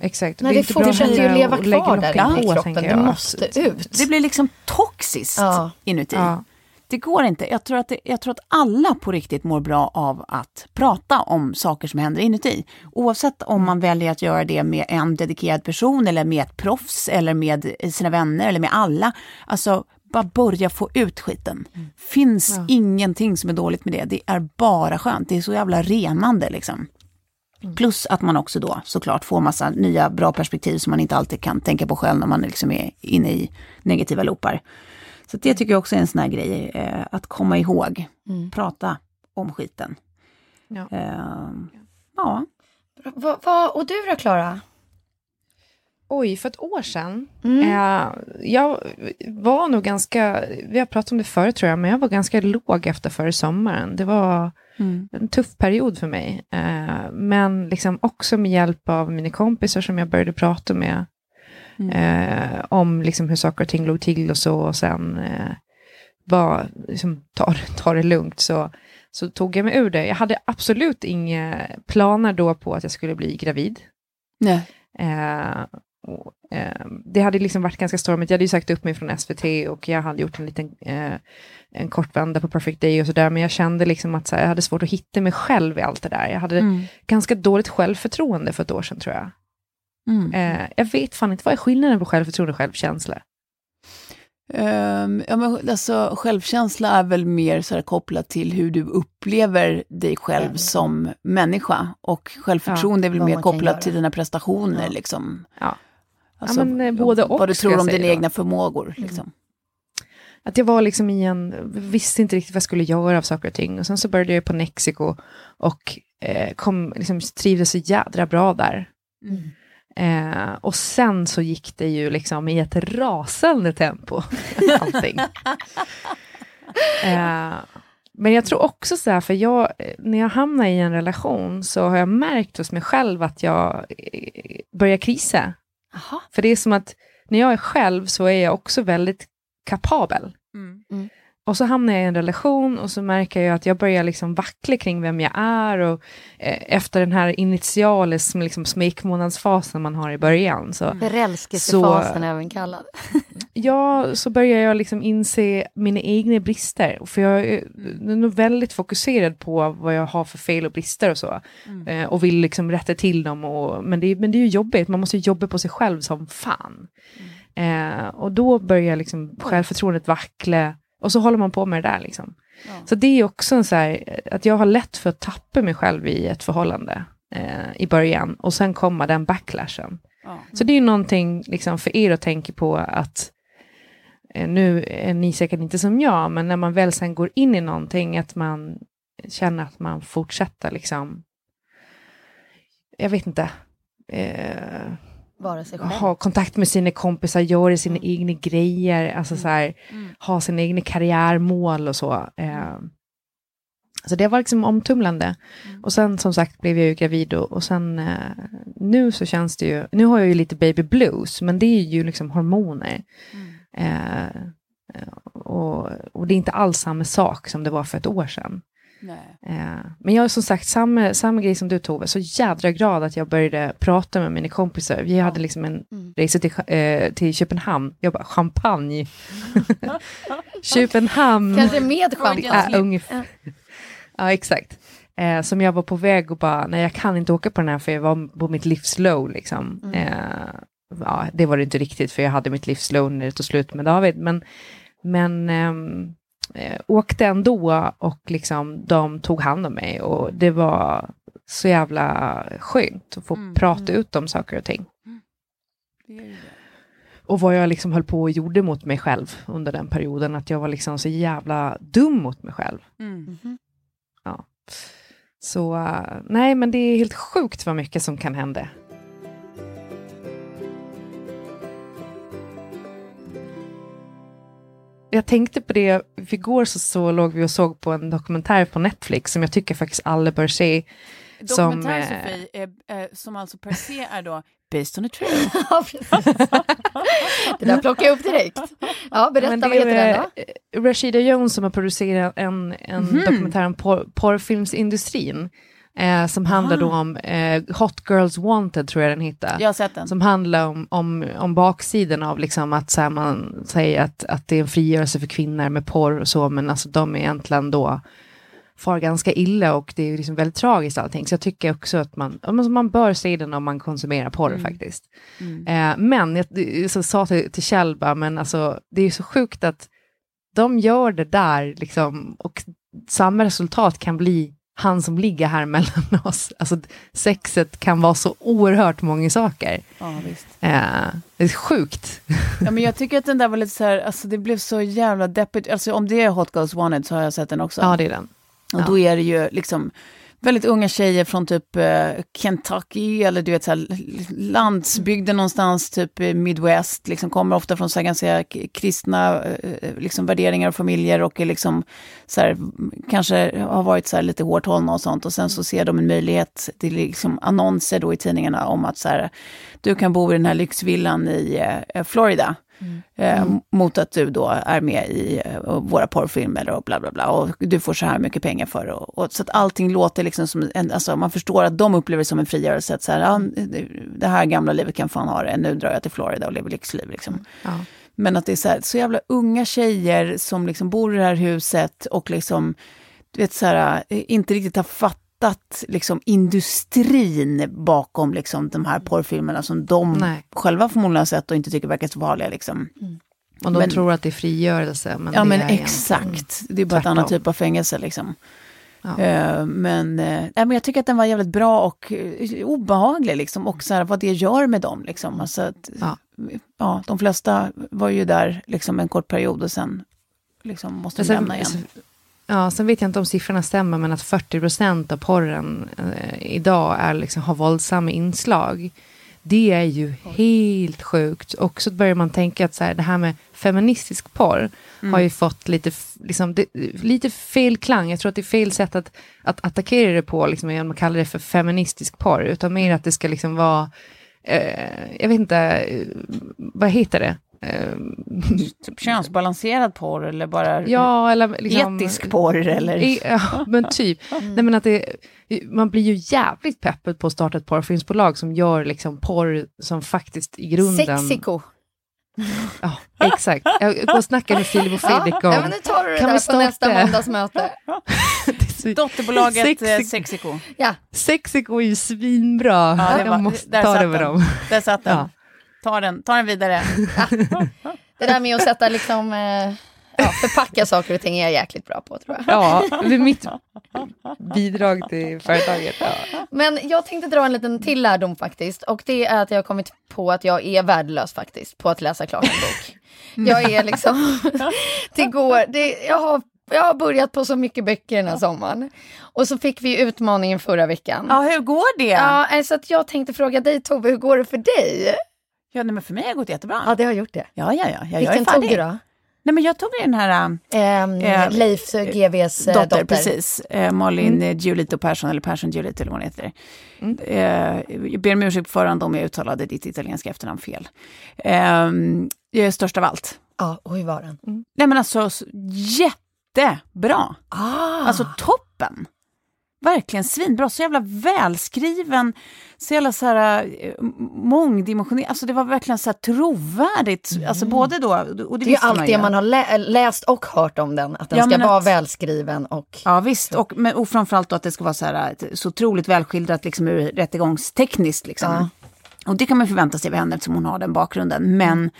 Exakt. Nej, det, det fortsätter ju leva kvar där i kroppen. Det måste ut. Det blir liksom toxiskt ja. inuti. Ja. Det går inte. Jag tror, att det, jag tror att alla på riktigt mår bra av att prata om saker som händer inuti. Oavsett om man väljer att göra det med en dedikerad person eller med ett proffs eller med sina vänner eller med alla. Alltså, bara börja få ut skiten. Mm. Finns ja. ingenting som är dåligt med det. Det är bara skönt. Det är så jävla renande liksom. Mm. Plus att man också då såklart får massa nya bra perspektiv som man inte alltid kan tänka på själv när man liksom är inne i negativa loopar. Så det tycker jag också är en sån här grej, eh, att komma ihåg. Mm. Prata om skiten. Ja. Eh, ja. Va, va, och du då, Klara? Oj, för ett år sedan. Mm. Eh, jag var nog ganska, vi har pratat om det förut tror jag, men jag var ganska låg efter förra sommaren. Det var mm. en tuff period för mig. Eh, men liksom också med hjälp av mina kompisar som jag började prata med Mm. Eh, om liksom hur saker och ting låg till och så. Och sen eh, bara liksom, ta, ta det lugnt. Så, så tog jag mig ur det. Jag hade absolut inga planer då på att jag skulle bli gravid. Nej. Eh, och, eh, det hade liksom varit ganska stormigt. Jag hade ju sagt upp mig från SVT och jag hade gjort en liten eh, en kort vända på Perfect Day och sådär. Men jag kände liksom att här, jag hade svårt att hitta mig själv i allt det där. Jag hade mm. ganska dåligt självförtroende för ett år sedan tror jag. Mm. Eh, jag vet fan inte, vad är skillnaden på självförtroende och självkänsla? Um, ja, men alltså, självkänsla är väl mer så här, kopplat till hur du upplever dig själv mm. som människa. Och självförtroende ja, är väl mer kopplat till dina prestationer. Ja. Liksom. Ja. Alltså, ja, men, eh, både och, vad du tror om dina egna förmågor. Mm. Liksom. Att jag var liksom i en, visste inte riktigt vad jag skulle göra av saker och ting. Och sen så började jag på Mexiko och eh, kom, liksom, trivdes så jädra bra där. Mm. Eh, och sen så gick det ju liksom i ett rasande tempo, allting. eh, men jag tror också så här, för jag, när jag hamnar i en relation så har jag märkt hos mig själv att jag eh, börjar krisa. Aha. För det är som att när jag är själv så är jag också väldigt kapabel. Mm. Mm. Och så hamnar jag i en relation och så märker jag att jag börjar liksom vackla kring vem jag är och eh, efter den här initiala liksom, smekmånadsfasen man har i början. Så, Förälskelsefasen även kallad. ja, så börjar jag liksom inse mina egna brister. För jag är nog väldigt fokuserad på vad jag har för fel och brister och så. Mm. Eh, och vill liksom rätta till dem. Och, men, det, men det är ju jobbigt, man måste jobba på sig själv som fan. Mm. Eh, och då börjar liksom självförtroendet vackla och så håller man på med det där. Liksom. Ja. Så det är också en så här, att jag har lätt för att tappa mig själv i ett förhållande eh, i början och sen kommer den backlashen. Ja. Så det är någonting liksom, för er att tänka på att eh, nu är ni säkert inte som jag, men när man väl sen går in i någonting, att man känner att man fortsätter liksom, jag vet inte, eh, Vara sig själv. ha kontakt med sina kompisar, göra sina Mm. egna grejer, alltså så här, ha sina egna karriärmål och så. Eh, så det var liksom omtumlande. Mm. Och sen som sagt blev jag ju gravid och, och sen eh, nu så känns det ju, nu har jag ju lite baby blues, men det är ju liksom hormoner. Eh, och, och det är inte alls samma sak som det var för ett år sedan. Nej. Eh, men jag är som sagt samma, samma grej som du Tove, så jädra glad att jag började prata med mina kompisar. Vi hade liksom en Mm. resa till, eh, till Köpenhamn, jag bara champagne. Köpenhamn. Kanske med champagne. Ja. Ja, exakt. Eh, som jag var på väg och bara, nej jag kan inte åka på den här för jag var på mitt livs low liksom. Mm. Eh, ja, det var det inte riktigt för jag hade mitt livs low när det tog slut med David. Men, men ehm, eh, åkte ändå och liksom de tog hand om mig och det var så jävla skönt att få Mm, prata ut om saker och ting. Och vad jag liksom höll på och gjorde mot mig själv under den perioden, att jag var liksom så jävla dum mot mig själv. Mm. Ja. Så eh, nej, men det är helt sjukt vad mycket som kan hända. Jag tänkte på det, för igår så, så låg vi och såg på en dokumentär på Netflix som jag tycker faktiskt alla bör se. Som, Dokumentär eh, Sofie, är, eh, som alltså per se är då based on a true. Ja, precis. Det där plockar jag upp direkt. Ja, berätta, Men vad det heter den då? eh, Rashida Jones som har producerat en, en Mhm. dokumentär om por porrfilmsindustrin. Eh, som handlar då om eh, Hot Girls Wanted, tror jag den heter. Jag har sett den. Som handlar om, om, om baksidan av liksom att så här, man säger att, att det är en frigörelse för kvinnor med porr och så, men alltså de är egentligen då far ganska illa och det är liksom väldigt tragiskt allting. Så jag tycker också att man, men man bör se den om man konsumerar porr faktiskt. Eh, men jag, jag så sa till, till Kjell bara, men alltså det är så sjukt att de gör det där liksom och samma resultat kan bli han som ligger här mellan oss. Alltså sexet kan vara så oerhört många saker. Ja, visst. Eh, det är sjukt. Ja, men jag tycker att den där var lite så här, alltså det blev så jävla deppigt. Alltså om det är Hot Girls Wanted så har jag sett den också. Ja, det är den. Och då är det ju liksom väldigt unga tjejer från typ eh, Kentucky eller du vet så här, landsbygden någonstans, typ eh, Midwest, liksom kommer ofta från så här, ganska kristna eh, liksom, värderingar och familjer och är liksom så här, kanske har varit så här, lite hårt hållna och sånt och sen så ser de en möjlighet till liksom, annonser då i tidningarna om att så här, du kan bo i den här lyxvillan i Florida. Florida. Eh, mot att du då är med i eh, våra porrfilmer och bla bla bla. Och du får så här mycket pengar för det. Och, och, så att allting låter liksom som en, alltså man förstår att de upplever det som en frigörelse. Att så här, ja, det här gamla livet kan fan ha det, nu drar jag till Florida och lever lyxliv. Liksom. Ja. Men att det är så, här, så jävla unga tjejer som liksom bor i det här huset och liksom, du vet så här, eh, inte riktigt har fattat liksom industrin bakom liksom de här porrfilmerna som de Nej. själva förmodligen har sett och inte tycker verkar så farliga. Liksom. Och de Men- tror att det är frigörelse. Men Ja men exakt, det är bara ett annat typ av fängelse liksom. Ja. Eh, men, eh, nej, men jag tycker att den var jävligt bra och eh, obehaglig liksom. Och så här, vad det gör med dem liksom. Alltså att, Ja. ja. de flesta var ju där liksom en kort period och sen liksom måste de lämna igen. Ja, sen vet jag inte om siffrorna stämmer, men att 40% av porren eh, idag är liksom, har våldsamma inslag. Det är ju helt sjukt. Och så börjar man tänka att så här, det här med feministisk porr Mm. har ju fått lite, liksom, det, lite fel klang. Jag tror att det är fel sätt att, att attackera det på, liksom, genom att kalla det för feministisk porr, utan mer att det ska liksom vara, eh, jag vet inte, eh, vad heter det? Eh, Typ könsbalanserad porr eller bara ja, eller liksom, etisk porr eller... Ja, men typ. Nej, men att det, man blir ju jävligt peppad på att starta ett porrfilmsbolag som gör liksom porr som faktiskt i grunden... Sexiko. Ja, exakt. Jag går och snackar med Filip och Fredrik ja, om... men nu tar du det Kan vi där på nästa måndagsmöte. Dotterbolaget Sexy- Sexy. Sexiko. Ja, Sexico är ju svinbra. Ja, det var- jag måste ta det med dem. Där satt den. Ja. Ta den, ta den vidare. det där med att sätta liksom, eh, ja, förpacka saker och ting är jag jäkligt bra på tror jag. Ja, det är mitt bidrag till företaget. Ja. Men jag tänkte dra en liten till lärdom faktiskt. Och det är att jag har kommit på att jag är värdelös faktiskt på att läsa klart en bok. Jag är liksom, det går, det, jag, har, jag har börjat på så mycket böcker den här sommaren. Och så fick vi utmaningen förra veckan. Ja, hur går det? Ja, så att jag tänkte fråga dig Tove, hur går det för dig? Ja, nej, men för mig har det gått jättebra. Ja, det har gjort det. Ja, ja, ja. ja jag Vilken är färdig. tog du då? Nej, men jag tog den här Ehm, Eh, Leif GVs eh, dotter, dotter. precis. Eh, Malin mm. Giolito Persson, eller Persson Giolito eller vad hon heter. Eh, jag ber om ursäkt på förhand om jag uttalade ditt italienska efternamn fel. Eh, jag är störst av allt. Ja, och hur var den? Nej men alltså, så- jättebra! Ah. Alltså toppen! Verkligen svinbra, så jävla välskriven, så jävla så här eh, mångdimensionerad, alltså det var verkligen så här trovärdigt, alltså både då, och det, Mm. det är allt man det man har lä- läst och hört om den, att den Ja, ska vara att- välskriven och... Ja visst, och, men, och framförallt då att det ska vara så, här, ett- så otroligt välskildrat liksom, ur rättegångstekniskt. Liksom. Ja. Och det kan man förvänta sig av henne eftersom hon har den bakgrunden. Men,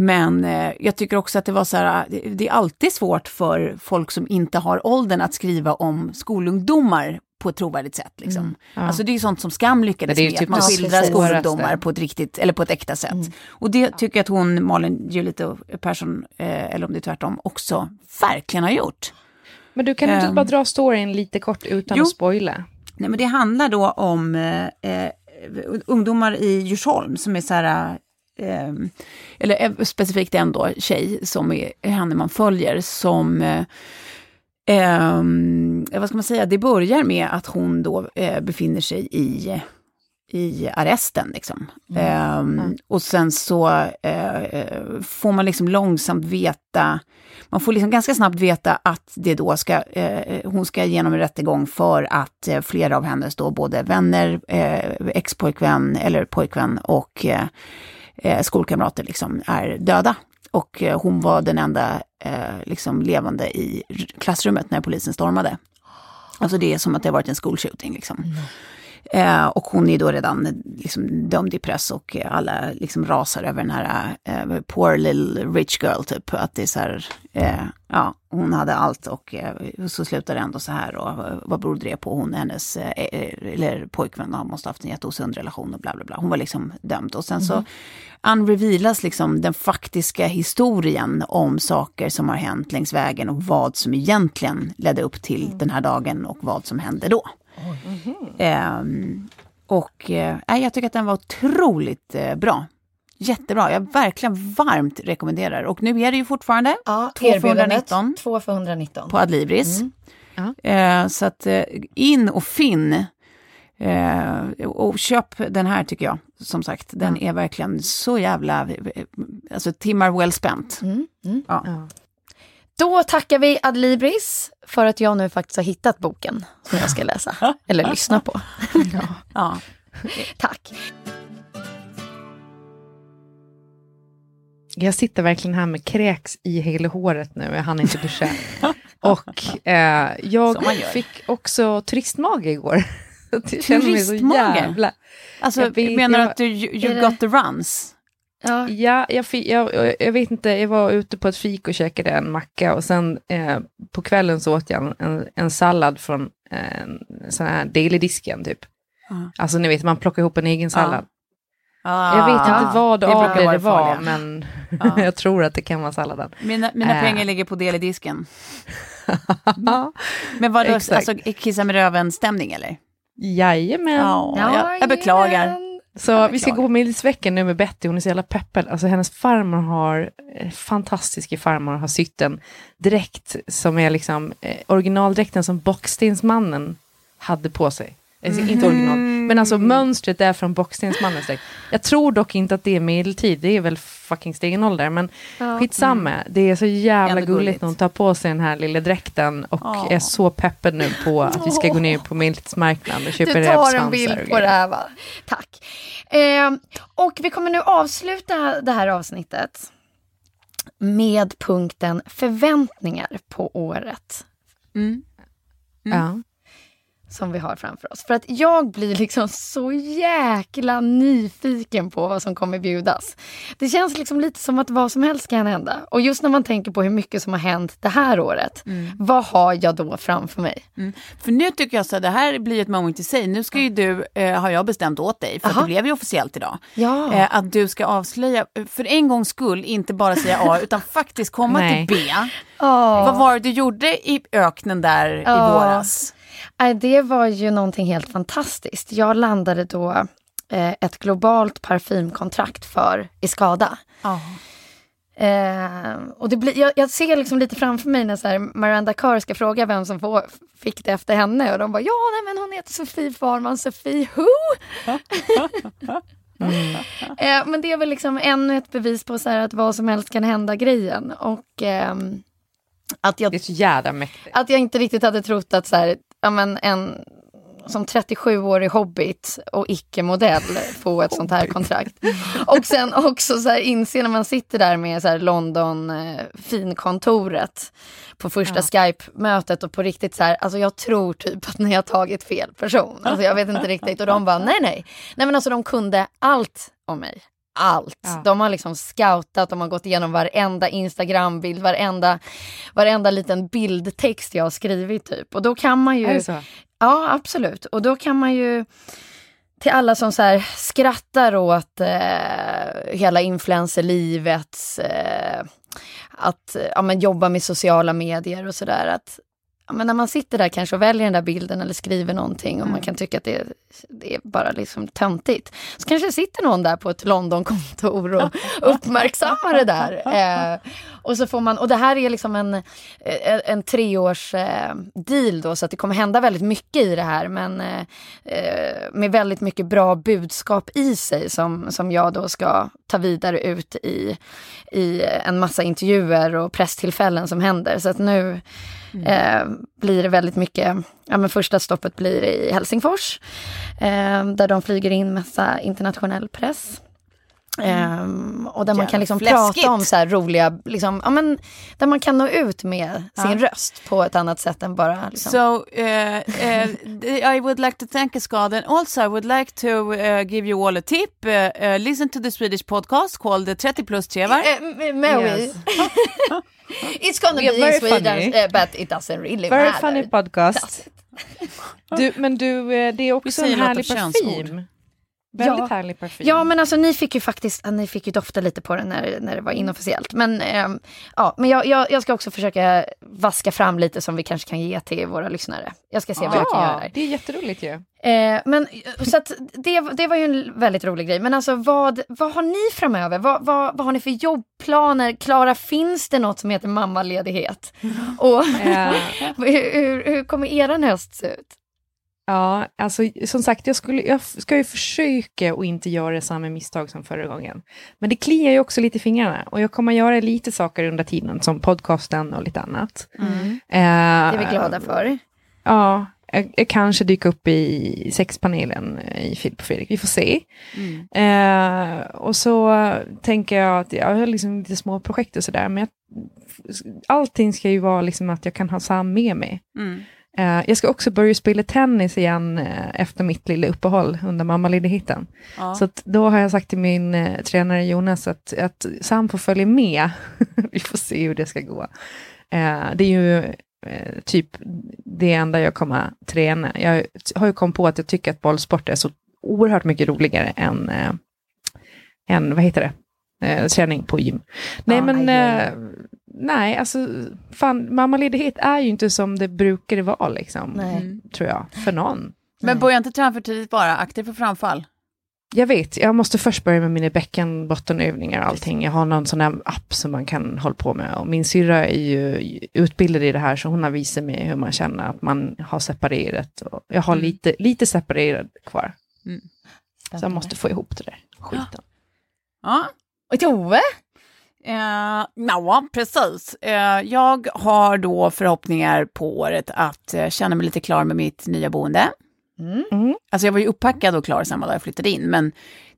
men eh, jag tycker också att det var så här, det, det är alltid svårt för folk som inte har åldern att skriva om skolungdomar på ett trovärdigt sätt. Liksom. Alltså det är ju sånt som Skam lyckades Det är ju med, typ att man skildrar skolungdomar på ett riktigt, eller på ett äkta sätt. Och det tycker jag att hon, Malin Giolito Persson, eh, eller om det är tvärtom, också verkligen har gjort. Men du kan inte Ehm. bara dra storyn lite kort utan Jo. att spoila? Nej, men det handlar då om eh, eh, ungdomar i Djursholm som är så här, eh, eller eh, specifikt en då, tjej som är henne man följer som eh, eh, vad ska man säga, det börjar med att hon då eh, befinner sig i i arresten. Liksom. Ehm, Och sen så eh, får man liksom långsamt veta, man får liksom ganska snabbt veta att det då ska, eh, hon ska igenom en rättegång för att eh, flera av hennes då både vänner, eh, expojkvän eller pojkvän och eh, skolkamrater liksom är döda. Och eh, hon var den enda eh, liksom levande i klassrummet när polisen stormade. Alltså det är som att det har varit en skolshooting liksom. Eh, och hon är då redan liksom, dömd i press och alla liksom rasar över den här eh, poor little rich girl typ. Att det är så här, eh, ja, hon hade allt och eh, så slutar det ändå så här och eh, vad berodde det på? Hon, hennes, eller pojkvän har måste ha haft en jätteosund relation och bla bla bla. Hon var liksom dömd och sen så unrevealas liksom den faktiska historien om saker som har hänt längs vägen och vad som egentligen ledde upp till den här dagen och vad som hände då. Ehm, och eh, jag tycker att den var otroligt eh, bra. Jättebra, jag verkligen varmt rekommenderar. Och nu är det ju fortfarande Ja, 2 för erbjudandet 119 2 för 119. på Adlibris. Eh, så att eh, in och finn. Eh, och köp den här tycker jag, som sagt. Den är verkligen så jävla, eh, alltså timmar well spent. Ja. Då tackar vi Adlibris för att jag nu faktiskt har hittat boken som jag ska läsa. Eller lyssna på. Ja. Tack. Jag sitter verkligen här med kräks i hela håret nu, jag hann inte duscha. Och eh, jag fick också turistmage igår. Jag känner mig så Turistmage? jävla... Alltså, Jag vet, menar du jag- att du you, det- got the runs? Ja, Ja, jag, jag, jag- vet inte, jag var ute på ett fik och käkade en macka och sen eh, på kvällen så åt jag en, en, en sallad från eh, en sån här dailydisken typ. Ja. Alltså ni vet, man plockar ihop en egen sallad. Ah, Jag vet inte vad det av det det var, farliga. men Ja. jag tror att det kan vara salladen. Mina, mina Äh. pengar ligger på i disken. Men var det alltså kissa med röven-stämning eller? Jajamän. Ja, jag, jag beklagar. Så Jag vi ska gå Middagsveckan nu med Betty, hon är så jävla peppad. Alltså hennes farmor har, eh, fantastiska farmor har sytt en dräkt som är liksom eh, originaldräkten som Bockstensmannen hade på sig. Alltså, Inte original, men alltså mönstret är från Bockstensmannens dräkt. Jag tror dock inte att det är medeltid, det är väl fucking stenålder, men Ja. skitsamma. Det är så jävla Ändå gulligt när hon tar på sig den här lilla dräkten och Ja. är så peppad nu på att vi ska gå ner på medeltidsmarknaden och köpa Du tar en rävsvansar bild på det här va? Tack. Ehm, och vi kommer nu avsluta det här avsnittet med punkten förväntningar på året Mm. Ja. Som vi har framför oss. För att jag blir liksom så jäkla nyfiken på vad som kommer bjudas. Det känns liksom lite som att vad som helst kan hända. Och just när man tänker på hur mycket som har hänt det här året, vad har jag då framför mig? För nu tycker jag så att det här blir ett moment i sig. Nu ska ju du, eh, har jag bestämt åt dig, för det blev ju officiellt idag. Ja. Eh, att du ska avslöja, för en gångs skull, inte bara säga A, utan faktiskt komma till B. Åh. Vad var det du gjorde i öknen där i Ja. våras? Det var ju någonting helt fantastiskt. Jag landade då eh, ett globalt parfymkontrakt för Escada. Ja. Eh, och det blir, jag, jag ser liksom lite framför mig när så här, Miranda Kerr ska fråga vem som får, fick det efter henne och de bara ja, nej, men hon heter Sofie Farman, Sofie who? eh, men det är väl liksom ännu ett bevis på så här, att vad som helst kan hända grejen. Och ehm, att jag Det är så jävla mäktigt. att jag inte riktigt hade trott att så här, ja, men en som 37-årig hobbit och icke-modell få ett sånt här kontrakt. Och sen också så här, inse när man sitter där med så här London eh, finkontoret på första Skype-mötet och på riktigt så här, alltså jag tror typ att ni har tagit fel person. Alltså jag vet inte riktigt och de bara nej nej. Nej men alltså de kunde allt om mig allt. Ja. De har liksom scoutat, de har gått igenom varenda Instagram-bild, varenda, varenda liten bildtext jag har skrivit typ. Och då kan man ju... Är det så? Ja, absolut. Och då kan man ju till alla som så här skrattar åt eh, hela influencerlivet, eh, att ja, men jobba med sociala medier och sådär. Att men när man sitter där kanske och väljer den där bilden eller skriver någonting och man kan tycka att det, det är bara liksom töntigt. Så kanske sitter någon där på ett Londonkontor och uppmärksammar det där. Eh, och, så får man, och det här är liksom en, eh, en treårs eh, deal då så att det kommer hända väldigt mycket i det här men eh, eh, med väldigt mycket bra budskap i sig som, som jag då ska ta vidare ut i, i en massa intervjuer och presstillfällen som händer. Så att nu eh, blir det väldigt mycket, ja men första stoppet blir i Helsingfors eh, där de flyger in massa internationell press. Ehm, och där man Jävla kan liksom fläskigt. prata om så här roliga, liksom, ja, men, där man kan nå ut med sin röst på ett annat sätt än bara liksom. So uh, uh, I would like to thank Escada and also I would like to uh, give you all a tip. Uh, uh, listen to the Swedish podcast called the 30 plus Chevar. Mary, Yes. it's gonna be in very Sweden, funny. but it doesn't really Very matter. funny podcast. Du, men du, det är också en härlig av könsord. Väldigt Ja. härlig parfym. Ja men alltså ni fick ju faktiskt, ja, ni fick ju dofta lite på den när, när det var inofficiellt. Men, ehm, ja, men jag, jag, jag ska också försöka vaska fram lite som vi kanske kan ge till våra lyssnare. Jag ska se vad jag kan göra ja, där. det är jätteroligt ju. Eh, men, så att det, det var ju en väldigt rolig grej. Men alltså vad, vad har ni framöver? Vad, vad, vad har ni för jobbplaner? Klara, finns det något som heter mammaledighet? Och Eh, hur, hur, hur kommer er höst se ut? Ja, alltså som sagt, jag, skulle, jag ska ju försöka att inte göra samma misstag som förra gången. Men det kliar ju också lite i fingrarna och jag kommer göra lite saker under tiden, som podcasten och lite annat. Mm. Det Eh, är vi glada för. Ja, jag, kanske dyker upp i sexpanelen i Filip och Fredrik, vi får se. Eh, och så tänker jag att jag har liksom lite små projekt och sådär, men jag, allting ska ju vara liksom att jag kan ha Sam med mig. Mm. Eh, jag ska också börja spela tennis igen eh, efter mitt lilla uppehåll under mammaledigheten. Ja. Så då har jag sagt till min eh, tränare Jonas att, att Sam får följa med. Vi får se hur det ska gå. Det är ju typ det enda jag kommer träna. Jag har ju kommit på att jag tycker att bollsport är så oerhört mycket roligare än, än vad heter det, träning på gym. Nej Ja, men, nej alltså, fan, mammaledighet är ju inte som det brukade vara liksom, Nej. tror jag, för någon. Men börja inte träna för tidigt bara, akta för framfall. Jag vet, jag måste först börja med mina bäckenbottenövningar och allting. Jag har någon sån här app som man kan hålla på med. Och min syrra är ju utbildad i det här, så hon har visat mig hur man känner att man har separerat. Och jag har lite, lite separerad kvar. Så jag måste få ihop det där skiten. Ja. Och Tove? Eh, ja, precis. Eh, jag har då förhoppningar på året att eh, känna mig lite klar med mitt nya boende. Mm. Alltså jag var ju uppackad och klar samma dag jag flyttade in, men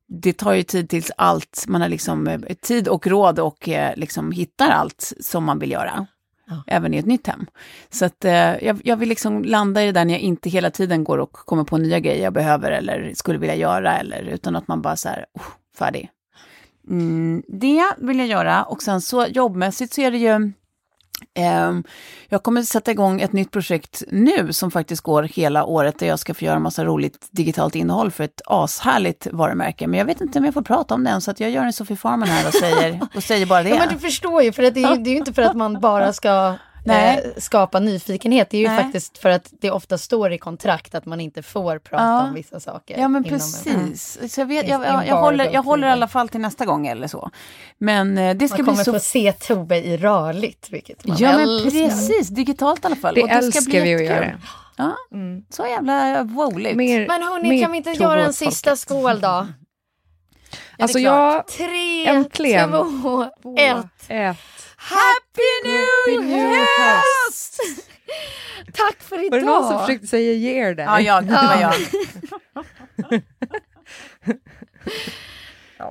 det tar ju tid tills allt, man har liksom eh, tid och råd och eh, liksom hittar allt som man vill göra. Även i ett nytt hem. Så att eh, jag, jag vill liksom landa i det där när jag inte hela tiden går och kommer på nya grejer jag behöver eller skulle vilja göra, eller, utan att man bara så här, oh, färdig. Mm, det vill jag göra och sen så jobbmässigt så är det ju ehm, jag kommer sätta igång ett nytt projekt nu som faktiskt går hela året där jag ska få göra massa roligt digitalt innehåll för ett ashärligt varumärke. Men jag vet inte om jag får prata om den så att jag gör en Sofie Farman här och säger, och säger bara det. Ja, men du förstår ju, för det, är, ju- det är ju inte för att man bara ska. Eh, skapa nyfikenhet. Det är ju Nej. faktiskt för att det ofta står i kontrakt att man inte får prata Ja. om vissa saker. Ja men en- precis. Så jag, vet, jag, jag, jag, håller, jag i alla fall till nästa gång eller så. Men eh, det ska Man bli kommer så... få se Tove i rörligt, vilket man Ja men precis, digitalt i alla fall. Det Och ska älskar bli vi att göra. Ja, så jävla woligt. Mer, Men hörni, mer kan vi inte göra en sista skål då? Alltså det är klart. jag... Tre, Äntligen. två, ett. Ett. Happy New New Höst! Tack för idag. Var det någon som försökte säga ger där? Ja, jag, det var jag.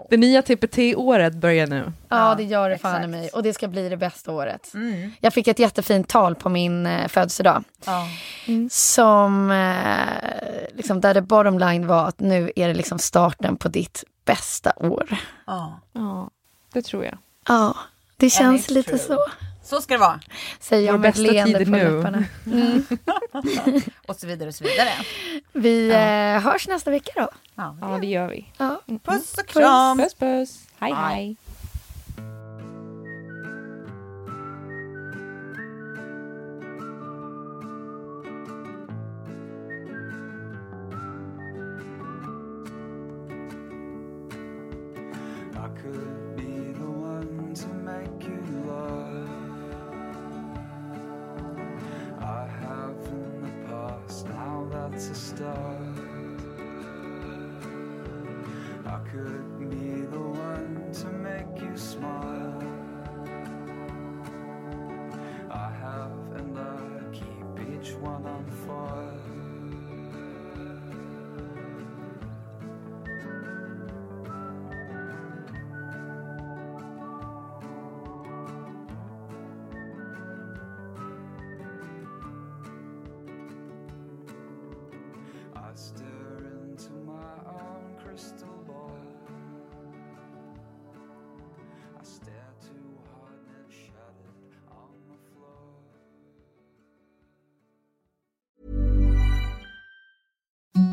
Det nya TPT-året börjar nu. Ja, det gör det fan i mig. Och det ska bli det bästa året. Mm. Jag fick ett jättefint tal på min eh, födelsedag. Ja. Som, eh, liksom, där det bottom line var att nu är det liksom starten på ditt bästa år. Ja. Ja, det tror jag. Ja, det känns lite true. så. Så ska det vara. Säger jag med ett leende på nu. läpparna. Och så vidare och så vidare. Vi eh, hörs nästa vecka då. Ja. Ja, det gör vi. Ja. Puss och kram! Puss, puss. Hej, Bye. hej.